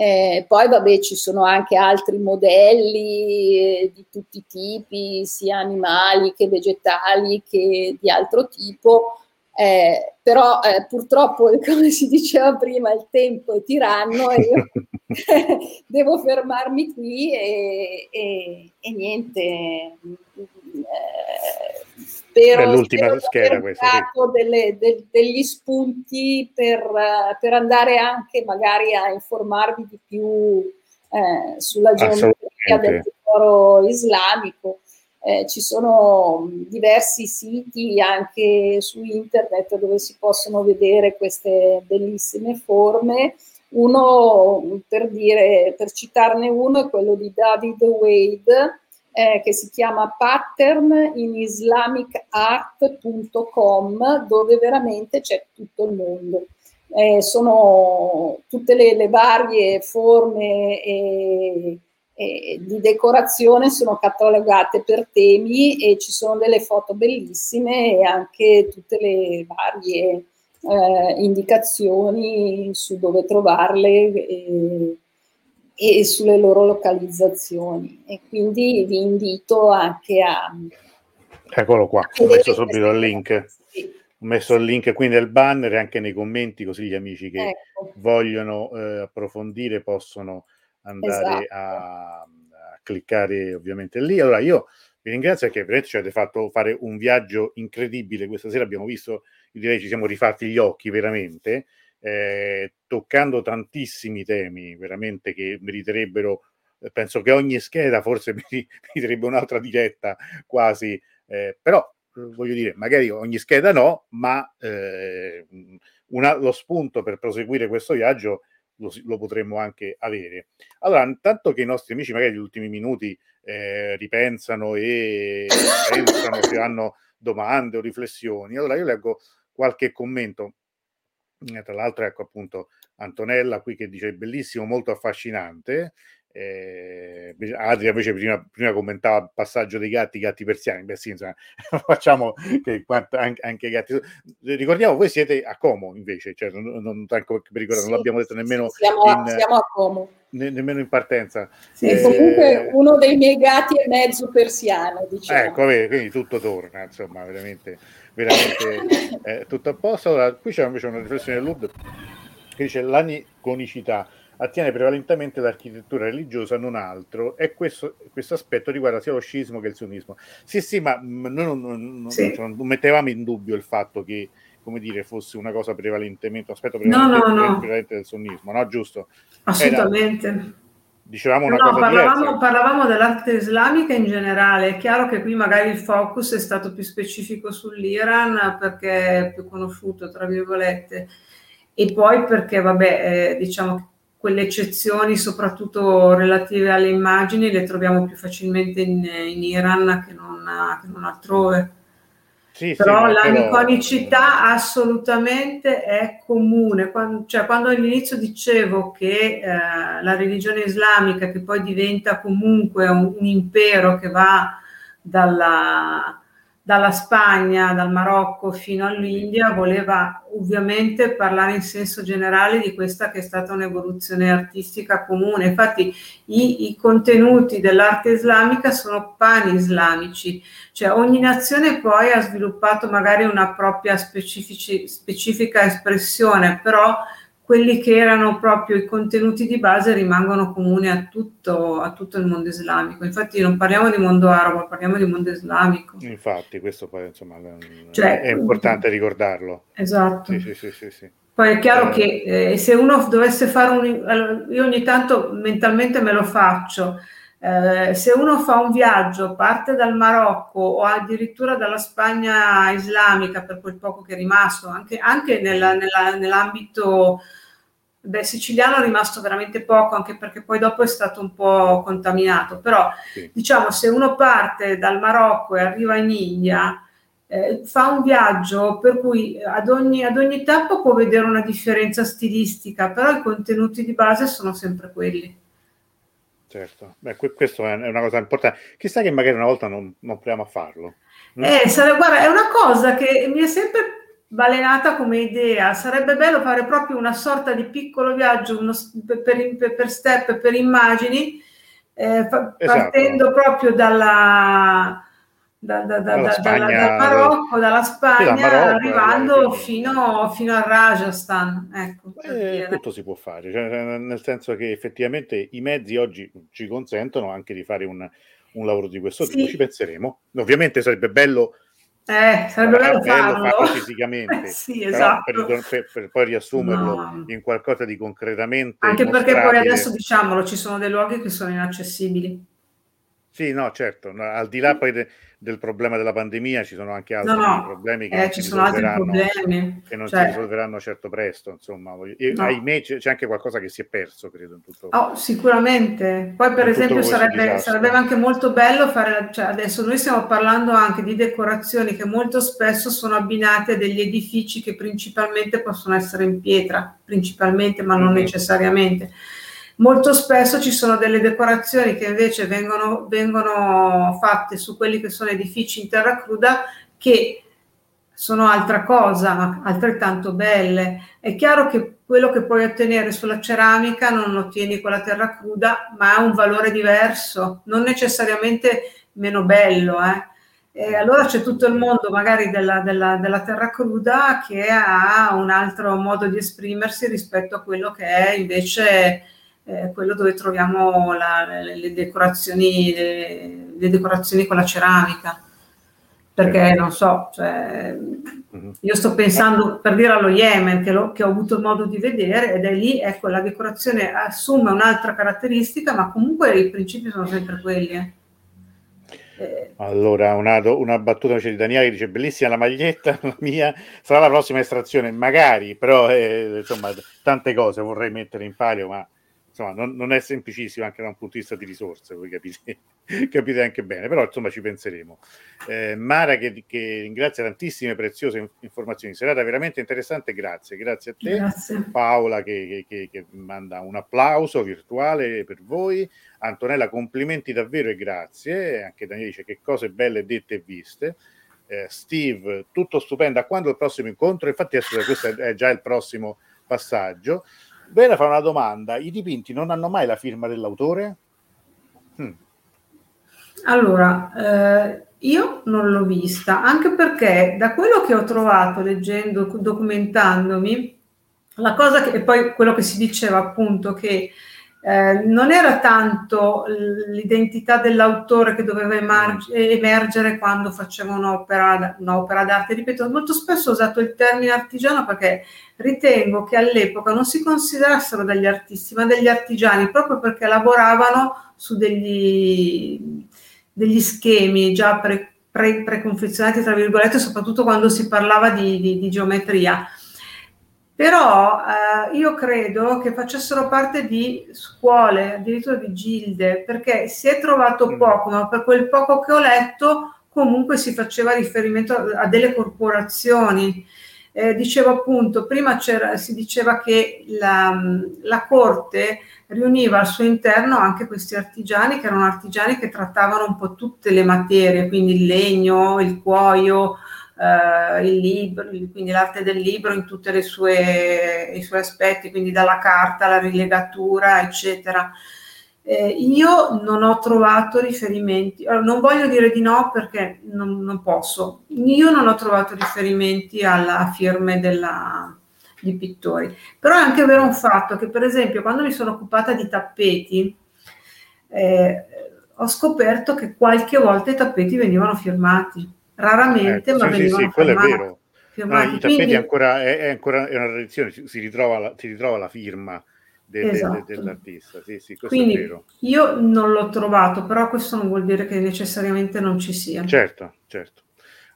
Eh, poi vabbè ci sono anche altri modelli eh, di tutti i tipi, sia animali che vegetali che di altro tipo, Eh, però eh, purtroppo, come si diceva prima, il tempo è tiranno e io devo fermarmi qui e, e, e niente. Eh, spero, spero scheda questa. Sì. Delle, de, degli spunti per, per, andare anche magari a informarvi di più eh, sulla geometria del tesoro islamico eh, ci sono diversi siti anche su internet dove si possono vedere queste bellissime forme. Uno, per, dire, per citarne uno, è quello di David Wade, eh, che si chiama patterninislamicart.com, dove veramente c'è tutto il mondo. Eh, sono tutte le, le varie forme e di decorazione sono catalogate per temi e ci sono delle foto bellissime e anche tutte le varie eh, indicazioni su dove trovarle e, e, sulle loro localizzazioni. E quindi vi invito anche a... Eccolo qua, ho messo subito il link. Sì. Ho messo il link qui nel banner e anche nei commenti, così gli amici che ecco. vogliono eh, approfondire possono andare esatto. a, a, cliccare ovviamente lì. Allora io vi ringrazio perché veramente ci avete fatto fare un viaggio incredibile questa sera, abbiamo visto, io direi ci siamo rifatti gli occhi veramente, eh, toccando tantissimi temi veramente che meriterebbero, eh, penso che ogni scheda forse meriterebbe un'altra diretta quasi, eh, però voglio dire, magari ogni scheda no, ma eh, una, lo spunto per proseguire questo viaggio lo, lo, potremmo anche avere. Allora, intanto che i nostri amici magari negli ultimi minuti eh, ripensano e pensano se hanno domande o riflessioni, allora io leggo qualche commento. Eh, tra l'altro, ecco appunto Antonella qui che dice bellissimo, molto affascinante. Eh, Adria invece prima, prima, commentava il passaggio dei gatti, gatti persiani. Beh, sì, insomma, facciamo che anche, anche, i gatti. Ricordiamo, voi siete a Como invece, cioè, non, non, tanto per ricordare, sì, non l'abbiamo detto nemmeno. Sì, siamo, in, siamo, a Como. Ne, nemmeno in partenza. Sì, eh, comunque uno dei miei gatti è mezzo persiano. Diciamo. Ecco, quindi tutto torna, insomma, veramente, veramente eh, tutto a posto. Allora, qui c'è invece una riflessione del che dice l'aniconicità attiene prevalentemente all'architettura religiosa, non altro, e questo, questo, aspetto riguarda sia lo sciismo che il sionismo. Sì, sì, ma noi non, non, sì. non, non mettevamo in dubbio il fatto che come dire, fosse una cosa prevalentemente, un aspetto prevalentemente, no, no, no. prevalente del sunnismo, no? Giusto? Assolutamente. Era, dicevamo una no, cosa parlavamo, parlavamo, dell'arte islamica in generale, è chiaro che qui magari il focus è stato più specifico sull'Iran perché è più conosciuto, tra virgolette, e poi perché, vabbè, eh, diciamo che quelle eccezioni, soprattutto relative alle immagini, le troviamo più facilmente in, in Iran che non, che non altrove. Sì, però sì, l'aniconicità però... assolutamente è comune. Quando, cioè, quando all'inizio dicevo che eh, la religione islamica, che poi diventa comunque un, un impero che va dalla, dalla Spagna, dal Marocco fino all'India, voleva ovviamente parlare in senso generale di questa che è stata un'evoluzione artistica comune. Infatti i, i contenuti dell'arte islamica sono pan-islamici, cioè ogni nazione poi ha sviluppato magari una propria specifica espressione, però quelli che erano proprio i contenuti di base rimangono comuni a tutto, a tutto, il mondo islamico. Infatti non parliamo di mondo arabo, parliamo di mondo islamico. Infatti questo poi insomma cioè, è importante ricordarlo. Esatto. Sì, sì, sì, Poi è chiaro eh. che eh, se uno dovesse fare un... Io ogni tanto mentalmente me lo faccio. Eh, se uno fa un viaggio, parte dal Marocco o addirittura dalla Spagna islamica, per quel poco che è rimasto, anche, anche nella, nella, nell'ambito Beh, siciliano è rimasto veramente poco, anche perché poi dopo è stato un po' contaminato, però sì. diciamo se uno parte dal Marocco e arriva in India, eh, fa un viaggio per cui ad ogni, ad ogni tappa può vedere una differenza stilistica, però i contenuti di base sono sempre quelli. Certo, Beh, questo è una cosa importante. Chissà che magari una volta non, non proviamo a farlo. Eh, sare, guarda, è una cosa che mi è sempre balenata come idea. Sarebbe bello fare proprio una sorta di piccolo viaggio uno, per, per, step, per immagini, eh, fa, esatto. partendo proprio dalla, da, da, da, dalla Spagna, dal Marocco, dalla Spagna, sì, Marocco, arrivando fino, fino, al Rajasthan. Ecco, eh, tutto si può fare, cioè, nel senso che effettivamente i mezzi oggi ci consentono anche di fare un, un lavoro di questo sì. tipo, ci penseremo. Ovviamente sarebbe bello eh, sarebbe bello, farlo. farlo fisicamente, sì, esatto. per, per, per, poi riassumerlo no. in qualcosa di concretamente. Anche perché poi adesso diciamolo, ci sono dei luoghi che sono inaccessibili. Sì, no, certo, no, al di là poi de, del problema della pandemia ci sono anche altri no, no. problemi che, eh, non ci sono altri problemi. che non cioè, si risolveranno certo presto, insomma. E, no. Ahimè c'è, anche qualcosa che si è perso, credo, in tutto oh, Sicuramente. Poi per esempio sarebbe, sarebbe, anche molto bello fare, cioè adesso noi stiamo parlando anche di decorazioni che molto spesso sono abbinate a degli edifici che principalmente possono essere in pietra, principalmente, ma non mm-hmm. necessariamente Molto spesso ci sono delle decorazioni che invece vengono, vengono fatte su quelli che sono edifici in terra cruda che sono altra cosa, ma altrettanto belle. È chiaro che quello che puoi ottenere sulla ceramica non lo ottieni con la terra cruda, ma ha un valore diverso, non necessariamente meno bello. Eh. E allora c'è tutto il mondo magari della, della, della, terra cruda che ha un altro modo di esprimersi rispetto a quello che è invece eh, quello dove troviamo la, le, decorazioni, le, le, decorazioni con la ceramica. Perché non so, cioè, mhm. io sto pensando per dire allo Yemen che, lo, che, ho avuto modo di vedere ed è lì, ecco, la decorazione assume un'altra caratteristica, ma comunque i principi sono sempre quelli. Eh. eh. Allora, una, una battuta di Daniele che dice bellissima la maglietta, la mia sarà la prossima estrazione, magari, però eh, insomma tante cose vorrei mettere in palio, ma insomma, non, non, è semplicissimo anche da un punto di vista di risorse, voi capite, capite anche bene, però insomma ci penseremo. Eh, Mara che, che, ringrazia tantissime preziose informazioni, serata veramente interessante, grazie, grazie a te. Grazie. Paola che, che, che, manda un applauso virtuale per voi, Antonella complimenti davvero e grazie, anche Daniele dice che cose belle dette e viste. Eh, Steve, tutto stupendo, a quando il prossimo incontro? Infatti questo è già il prossimo passaggio. Vera fa una domanda: i dipinti non hanno mai la firma dell'autore? Hmm. Allora, eh, io non l'ho vista, anche perché da quello che ho trovato leggendo, documentandomi, la cosa che, e poi quello che si diceva appunto che eh, non era tanto l'identità dell'autore che doveva emarg- emergere quando faceva un'opera, un'opera, d'arte. Ripeto, molto spesso ho usato il termine artigiano perché ritengo che all'epoca non si considerassero degli artisti, ma degli artigiani, proprio perché lavoravano su degli, degli schemi già pre, pre, preconfezionati, tra virgolette, soprattutto quando si parlava di, di, di geometria però eh, io credo che facessero parte di scuole, addirittura di gilde, perché si è trovato mm. poco, ma per quel poco che ho letto comunque si faceva riferimento a, a delle corporazioni. Eh, dicevo appunto, prima si diceva che la, la, corte riuniva al suo interno anche questi artigiani, che erano artigiani che trattavano un po' tutte le materie, quindi il legno, il cuoio, eh, il libro, quindi l'arte del libro in tutti i suoi aspetti, quindi dalla carta alla rilegatura, eccetera. Eh, io non ho trovato riferimenti, non voglio dire di no perché non, non posso, io non ho trovato riferimenti alla firme della, di pittori, però è anche vero un fatto che per esempio quando mi sono occupata di tappeti, eh, ho scoperto che qualche volta i tappeti venivano firmati raramente, eh, ma sì, venivano sì, quello firmati, è vero. No, I tappeti Quindi, ancora, è, è, ancora è una tradizione, si ritrova la, si ritrova la firma de, esatto. de, dell'artista. Sì, sì, Quindi io non l'ho trovato, però questo non vuol dire che necessariamente non ci sia. Certo, certo.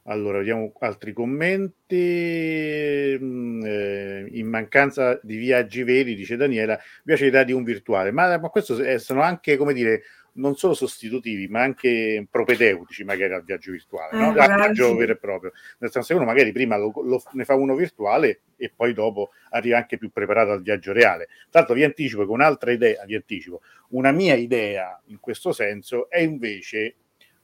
Allora, vediamo altri commenti. Mm, eh, in mancanza di viaggi veri, dice Daniela, piace l'idea di un virtuale, ma, ma questo sono anche, come dire, non solo sostitutivi, ma anche propedeutici magari al viaggio virtuale, no? Eh, al viaggio vero e proprio. Nel senso che uno magari prima lo, lo, ne fa uno virtuale e poi dopo arriva anche più preparato al viaggio reale. L'altro vi anticipo che un'altra idea, vi anticipo, una mia idea in questo senso è invece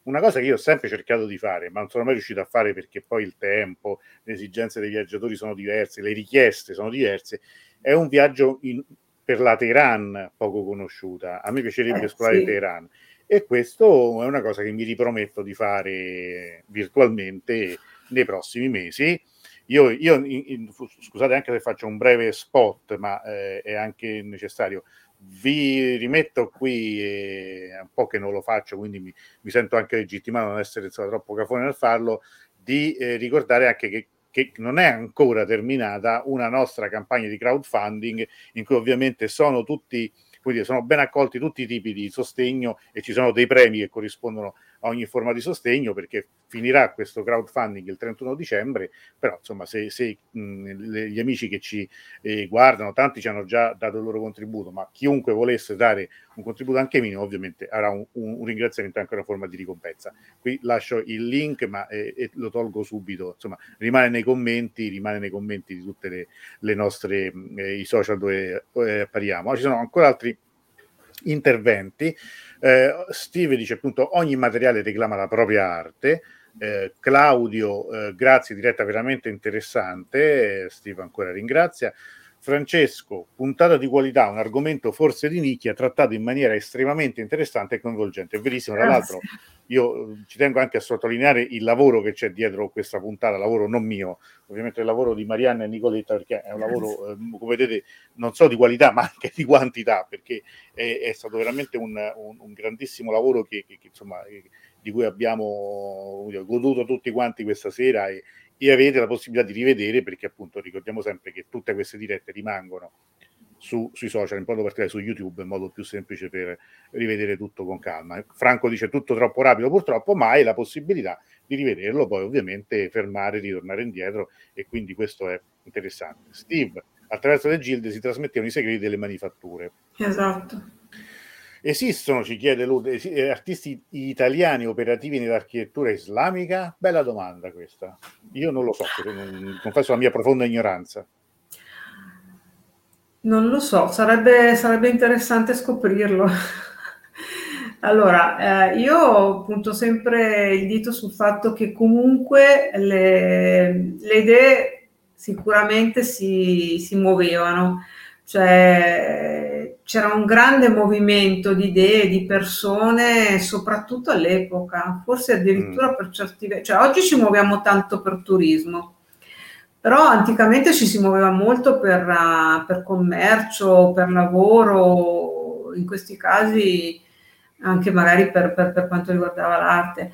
una cosa che io ho sempre cercato di fare, ma non sono mai riuscito a fare perché poi il tempo, le esigenze dei viaggiatori sono diverse, le richieste sono diverse, è un viaggio in, per la Teheran poco conosciuta. A me piacerebbe eh, esplorare sì. Teheran. e questo è una cosa che mi riprometto di fare virtualmente nei prossimi mesi. Io, io in, in, scusate anche se faccio un breve spot, ma eh, è anche necessario. Vi rimetto qui, eh, è un po' che non lo faccio, quindi mi, mi sento anche legittimato a non essere insomma, troppo cafone nel farlo, di eh, ricordare anche che che non è ancora terminata una nostra campagna di crowdfunding in cui ovviamente sono tutti quindi sono ben accolti tutti i tipi di sostegno e ci sono dei premi che corrispondono ogni forma di sostegno perché finirà questo crowdfunding il 31 dicembre, però insomma se, se mh, gli amici che ci eh, guardano, tanti ci hanno già dato il loro contributo, ma chiunque volesse dare un contributo anche minimo ovviamente avrà un, un, un ringraziamento anche una forma di ricompensa. Qui lascio il link ma eh, lo tolgo subito, insomma rimane nei commenti, rimane nei commenti di tutte le, le nostre eh, i social dove eh, appariamo. Ci sono ancora altri interventi. Eh, Steve dice appunto ogni materiale reclama la propria arte. Eh, Claudio, eh, grazie, diretta veramente interessante. Eh, Steve ancora ringrazia. Francesco, puntata di qualità, un argomento forse di nicchia, trattato in maniera estremamente interessante e coinvolgente. È verissimo, tra l'altro io ci tengo anche a sottolineare il lavoro che c'è dietro questa puntata, lavoro non mio, ovviamente il lavoro di Marianna e Nicoletta, perché è un lavoro, eh, come vedete, non solo di qualità, ma anche di quantità, perché è, è stato veramente un, un, un, grandissimo lavoro che, che, che insomma, di cui abbiamo goduto tutti quanti questa sera e, e avete la possibilità di rivedere perché appunto ricordiamo sempre che tutte queste dirette rimangono su, sui social, in modo particolare su YouTube, in modo più semplice per rivedere tutto con calma. Franco dice tutto troppo rapido purtroppo, ma hai la possibilità di rivederlo, poi ovviamente fermare, ritornare indietro e quindi questo è interessante. Steve, attraverso le gilde si trasmettevano i segreti delle manifatture. Esatto. Esistono, ci chiede Lude, eh, artisti italiani operativi nell'architettura islamica? Bella domanda questa. Io non lo so, confesso la mia profonda ignoranza. Non lo so, sarebbe, sarebbe interessante scoprirlo. allora, eh, io punto sempre il dito sul fatto che comunque le, le idee sicuramente si, si muovevano, cioè c'era un grande movimento di idee, di persone, soprattutto all'epoca, forse addirittura mm. per certi versi, cioè oggi ci muoviamo tanto per turismo, però anticamente ci si muoveva molto per, uh, per commercio, per lavoro, in questi casi anche magari per, per, per quanto riguardava l'arte.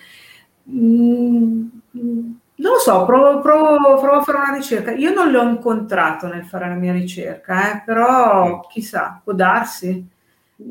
Mm, non lo so, provo, provo, provo, a fare una ricerca. Io non l'ho incontrato nel fare la mia ricerca, eh, però chissà, può darsi.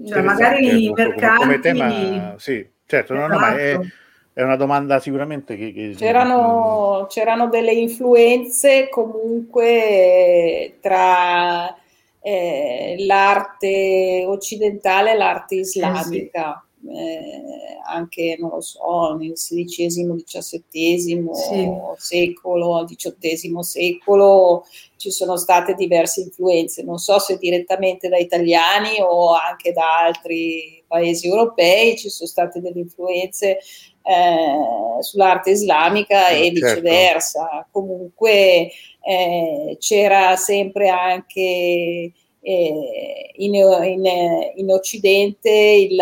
Cioè, magari i mercati... Come tema, sì, certo, esatto. no, no, ma è, esatto. è, una domanda sicuramente che... che c'erano, c'erano, delle influenze comunque tra eh, l'arte occidentale e l'arte islamica. Eh sì eh, anche, non lo so, nel XVI, XVII sì. secolo, XVIII secolo ci sono state diverse influenze, non so se direttamente da italiani o anche da altri paesi europei ci sono state delle influenze eh, sull'arte islamica eh, e certo. viceversa. Comunque eh, c'era sempre anche eh, in, in, in, Occidente il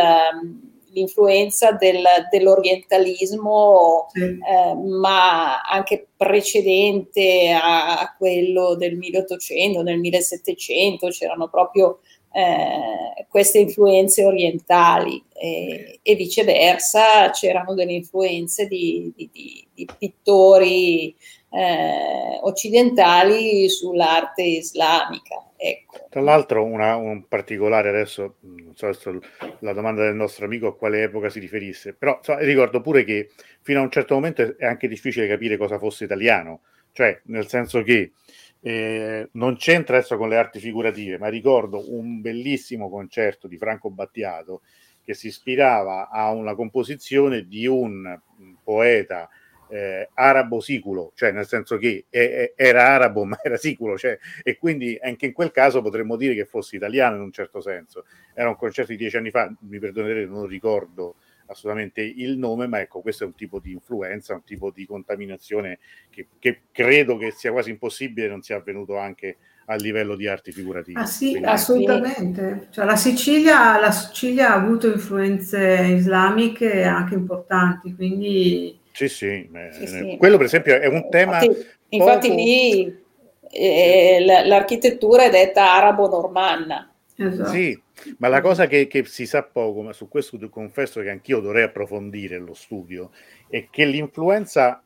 l'influenza del, dell'orientalismo, sì. eh, ma anche precedente a, a, quello del 1800, nel 1700, c'erano proprio eh, queste influenze orientali e, e, viceversa c'erano delle influenze di, di, di, di pittori eh, occidentali sull'arte islamica. Ecco. Tra l'altro, una, un particolare adesso, non so adesso la domanda del nostro amico a quale epoca si riferisse, però so, ricordo pure che fino a un certo momento è anche difficile capire cosa fosse italiano, cioè nel senso che eh, non c'entra adesso con le arti figurative, ma ricordo un bellissimo concerto di Franco Battiato che si ispirava a una composizione di un poeta eh, arabo siculo, cioè nel senso che è, era arabo ma era siculo, cioè, e quindi anche in quel caso potremmo dire che fosse italiano in un certo senso. Era un concerto di dieci anni fa, mi perdonerete, non ricordo assolutamente il nome, ma ecco, questo è un tipo di influenza, un tipo di contaminazione che, che credo che sia quasi impossibile non sia avvenuto anche a livello di arti figurative. Ah sì, Quindi, assolutamente. Cioè, la, Sicilia, la Sicilia ha avuto influenze islamiche anche importanti, quindi... Sì, sì, sì, sì. quello per esempio è un tema... Infatti, infatti lì eh, l'architettura è detta arabo-normanna. Esatto. Sì, ma la cosa che, che, si sa poco, ma su questo confesso che anch'io dovrei approfondire lo studio, è che l'influenza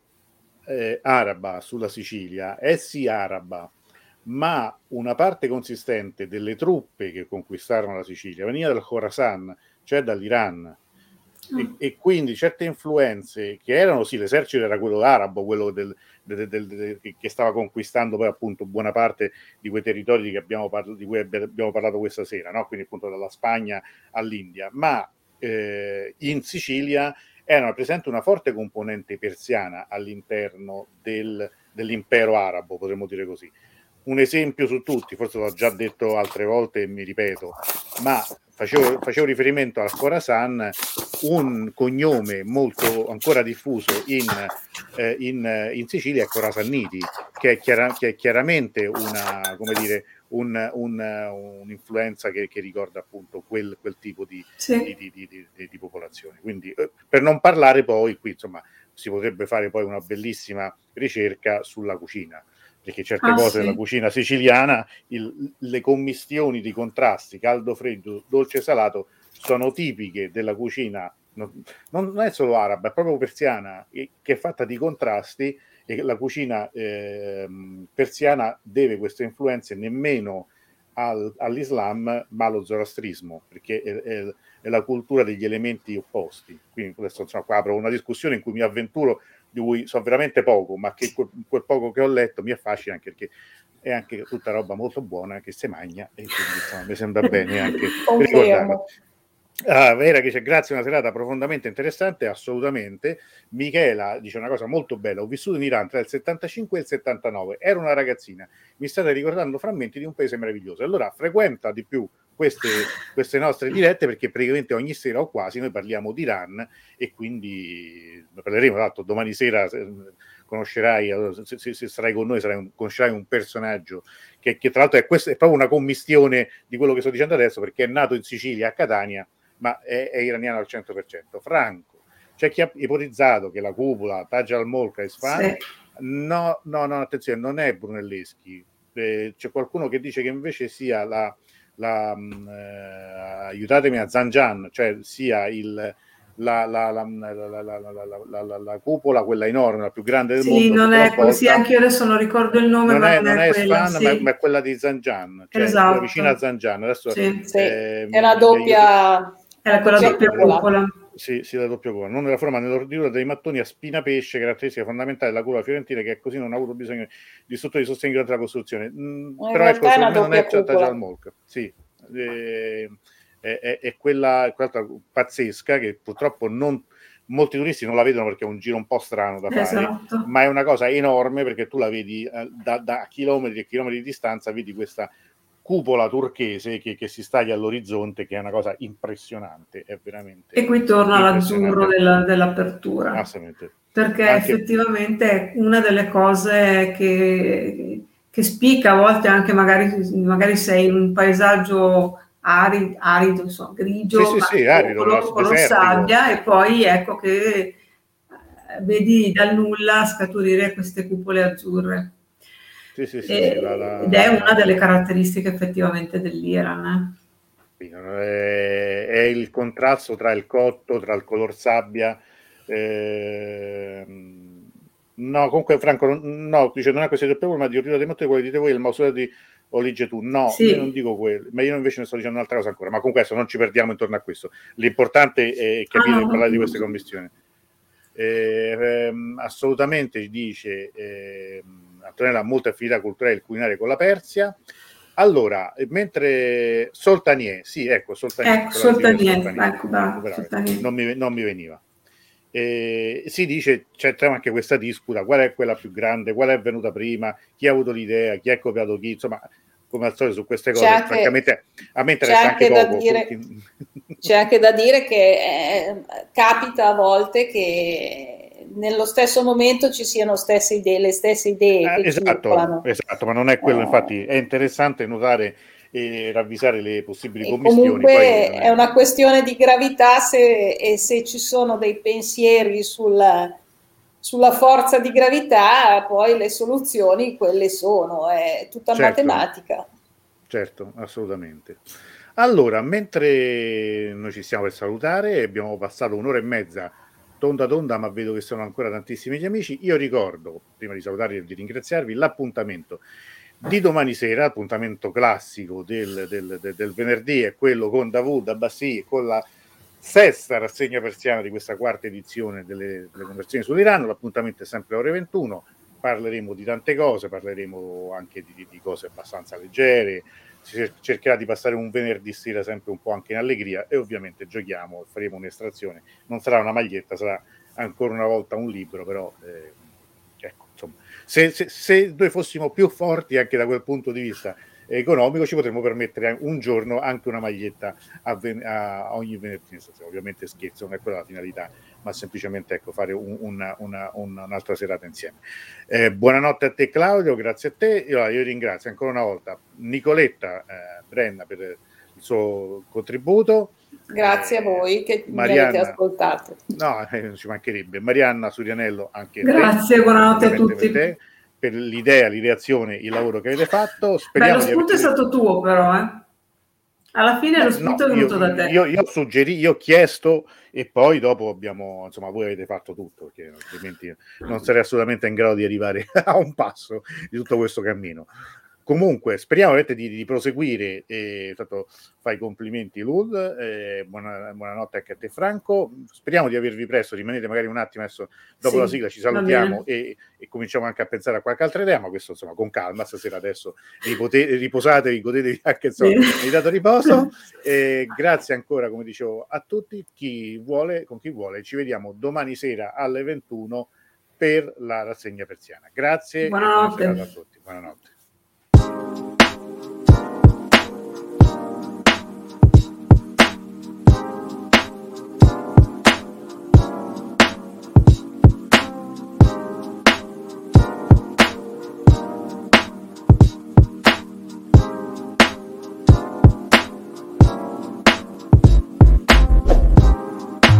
eh, araba sulla Sicilia è sì araba, ma una parte consistente delle truppe che conquistarono la Sicilia veniva dal Khorasan, cioè dall'Iran. E, ah. e, quindi certe influenze che erano sì, l'esercito era quello arabo, quello del, del, del, che stava conquistando poi appunto buona parte di quei territori abbiamo parla, di cui abbiamo parlato questa sera, no? quindi appunto dalla Spagna all'India, ma eh, in Sicilia era presente una forte componente persiana all'interno del, dell'impero arabo, potremmo dire così un esempio su tutti, forse l'ho già detto altre volte e mi ripeto, ma facevo, facevo riferimento al Khorasan, un cognome molto ancora diffuso in, eh, in, in Sicilia è Khorasanniti, che è, chiara, che è chiaramente una, come dire, un, un, un'influenza che, che, ricorda appunto quel, quel tipo di, sì. di, di, di, popolazione. Quindi, eh, per non parlare poi, qui insomma, si potrebbe fare poi una bellissima ricerca sulla cucina perché certe ah, cose sì. della cucina siciliana, il, le commistioni di contrasti caldo, freddo, dolce e salato sono tipiche della cucina, non, non è solo araba, è proprio persiana, che è fatta di contrasti e la cucina eh, persiana deve queste influenze nemmeno al, all'Islam ma allo zoroastrismo, perché è, è, è, la cultura degli elementi opposti. Quindi adesso insomma, qua apro una discussione in cui mi avventuro di cui so veramente poco, ma che quel, quel, poco che ho letto mi affascina anche perché è anche tutta roba molto buona che si magna e quindi insomma, mi sembra bene anche ricordarlo. Ah, Vera c'è grazie, una serata profondamente interessante, assolutamente. Michela dice una cosa molto bella, ho vissuto in Iran tra il 75 e il 79, ero una ragazzina, mi state ricordando frammenti di un paese meraviglioso. Allora frequenta di più queste, queste, nostre dirette perché praticamente ogni sera o quasi noi parliamo di Iran e quindi parleremo, tra l'altro domani sera conoscerai, se, se, sarai con noi sarai conoscerai un personaggio che, che tra l'altro è, questo, è proprio una commistione di quello che sto dicendo adesso perché è nato in Sicilia, a Catania, ma è, è iraniano al 100%. Franco, c'è chi ha ipotizzato che la cupola Taj al-Molk è Isfahan, sì. no, no, no, attenzione, non è Brunelleschi, eh, c'è qualcuno che dice che invece sia la la, eh, aiutatemi a Zanjan, cioè sia il, la, la, la, la, cupola, quella enorme, la più grande del sì, mondo. Sì, non è così, anche io adesso non ricordo il nome, non è, non è, quella, Span, sì. ma, ma, è quella di Zanjan, cioè esatto. vicina a Zanjan. Adesso, sì. Eh, è la doppia... Era quella doppia cupola. Sì, sì, la doppia cupola. Non nella forma nell'ordinatura dei mattoni a spina pesce, caratteristica fondamentale della cupola fiorentina, che così non ha avuto bisogno di strutture di sostegno durante la costruzione. Mm, però ecco, me non è Taj al-Molk. Sì, eh, è, è, è, quella, quella pazzesca che purtroppo non, molti turisti non la vedono perché è un giro un po' strano da fare, esatto. ma è una cosa enorme perché tu la vedi eh, da, da, chilometri e chilometri di distanza, vedi questa cupola turchese che, che, si staglia all'orizzonte, che è una cosa impressionante, è veramente... E qui torna l'azzurro della, dell'apertura. Assolutamente. Perché anche... effettivamente è una delle cose che, che spicca a volte anche magari, magari sei in un paesaggio arido, arido insomma, grigio, sì, sì, sì, arido, con, con lo sabbia e poi ecco che eh, vedi dal nulla scaturire queste cupole azzurre. Sì, sì, sì, e, la, la, ed è una delle caratteristiche effettivamente dell'Iran. Eh. È, è, il contrasto tra il cotto, tra il color sabbia. Eh, no, comunque Franco, no, dice non è questo problema, ma di ordine dei motori, quello dite voi, il mausoleo di Olige tu. No, sì. io non dico quello, ma io invece ne sto dicendo un'altra cosa ancora. Ma comunque adesso non ci perdiamo intorno a questo. L'importante è capire ah, e parlare di queste commissioni. Eh, ehm, assolutamente dice... Eh, Antonella ha molte affinità culturali e culinarie con la Persia. Allora, mentre Soltanier, sì, ecco, Soltanier, ecco, Soltanier, ecco, bravo, Soltanier. Non, mi, non mi veniva. Eh, si dice, c'è anche questa disputa, qual è quella più grande, qual è venuta prima, chi ha avuto l'idea, chi ha copiato chi, insomma, come al solito su queste cose, anche, francamente a me interessa anche, anche poco. Dire, c'è anche da dire che eh, capita a volte che nello stesso momento ci siano stesse idee, le stesse idee. Eh, esatto, esatto, ma non è quello, infatti è interessante notare e ravvisare le possibili commissioni. Comunque è... è... una questione di gravità se, e se ci sono dei pensieri sulla, sulla forza di gravità, poi le soluzioni quelle sono, è tutta certo, matematica. Certo, assolutamente. Allora, mentre noi ci stiamo per salutare, abbiamo passato un'ora e mezza tonda tonda, ma vedo che sono ancora tantissimi gli amici. Io ricordo, prima di salutarvi e di ringraziarvi, l'appuntamento di domani sera, appuntamento classico del, del, del, del venerdì, è quello con Davud Abbassi, con la sesta rassegna persiana di questa quarta edizione delle, delle conversioni sull'Iran. L'appuntamento è sempre ore 21. Parleremo di tante cose, parleremo anche di, di cose abbastanza leggere. Si cercherà di passare un venerdì sera sempre un po' anche in allegria e ovviamente giochiamo e faremo un'estrazione. Non sarà una maglietta, sarà ancora una volta un libro, però eh, se, se, se noi fossimo più forti anche da quel punto di vista economico ci potremmo permettere un giorno anche una maglietta a, ven- a ogni venerdì ovviamente scherzo non è quella la finalità ma semplicemente ecco, fare un, una, una, una, un'altra serata insieme eh, buonanotte a te Claudio grazie a te io, io ringrazio ancora una volta Nicoletta eh, Brenna per il suo contributo Grazie a voi che Marianna, mi avete ascoltato. No, eh, non ci mancherebbe. Marianna Surianello, anche Grazie, te, buonanotte a tutti. Per, te, per l'idea, l'ideazione, il lavoro che avete fatto. Speriamo Beh, lo spunto è stato tuo però, eh? Alla fine lo spunto no, è venuto io, da te. Io, io suggerì, io ho chiesto e poi dopo abbiamo, insomma, voi avete fatto tutto, perché altrimenti non sarei assolutamente in grado di arrivare a un passo di tutto questo cammino. Comunque, speriamo di, di proseguire. E, tanto fai complimenti, Lud. Eh, buona, buonanotte anche a te, Franco. Speriamo di avervi presto. Rimanete magari un attimo adesso dopo sì, la sigla. Ci salutiamo e, e, cominciamo anche a pensare a qualche altra idea. Ma questo insomma con calma. Stasera adesso ripote, riposatevi, godetevi anche insomma, sì. dato riposo. Eh, grazie ancora, come dicevo, a tutti. Chi vuole, con chi vuole, ci vediamo domani sera alle 21 per la rassegna persiana. Grazie buonanotte. a tutti. Buonanotte.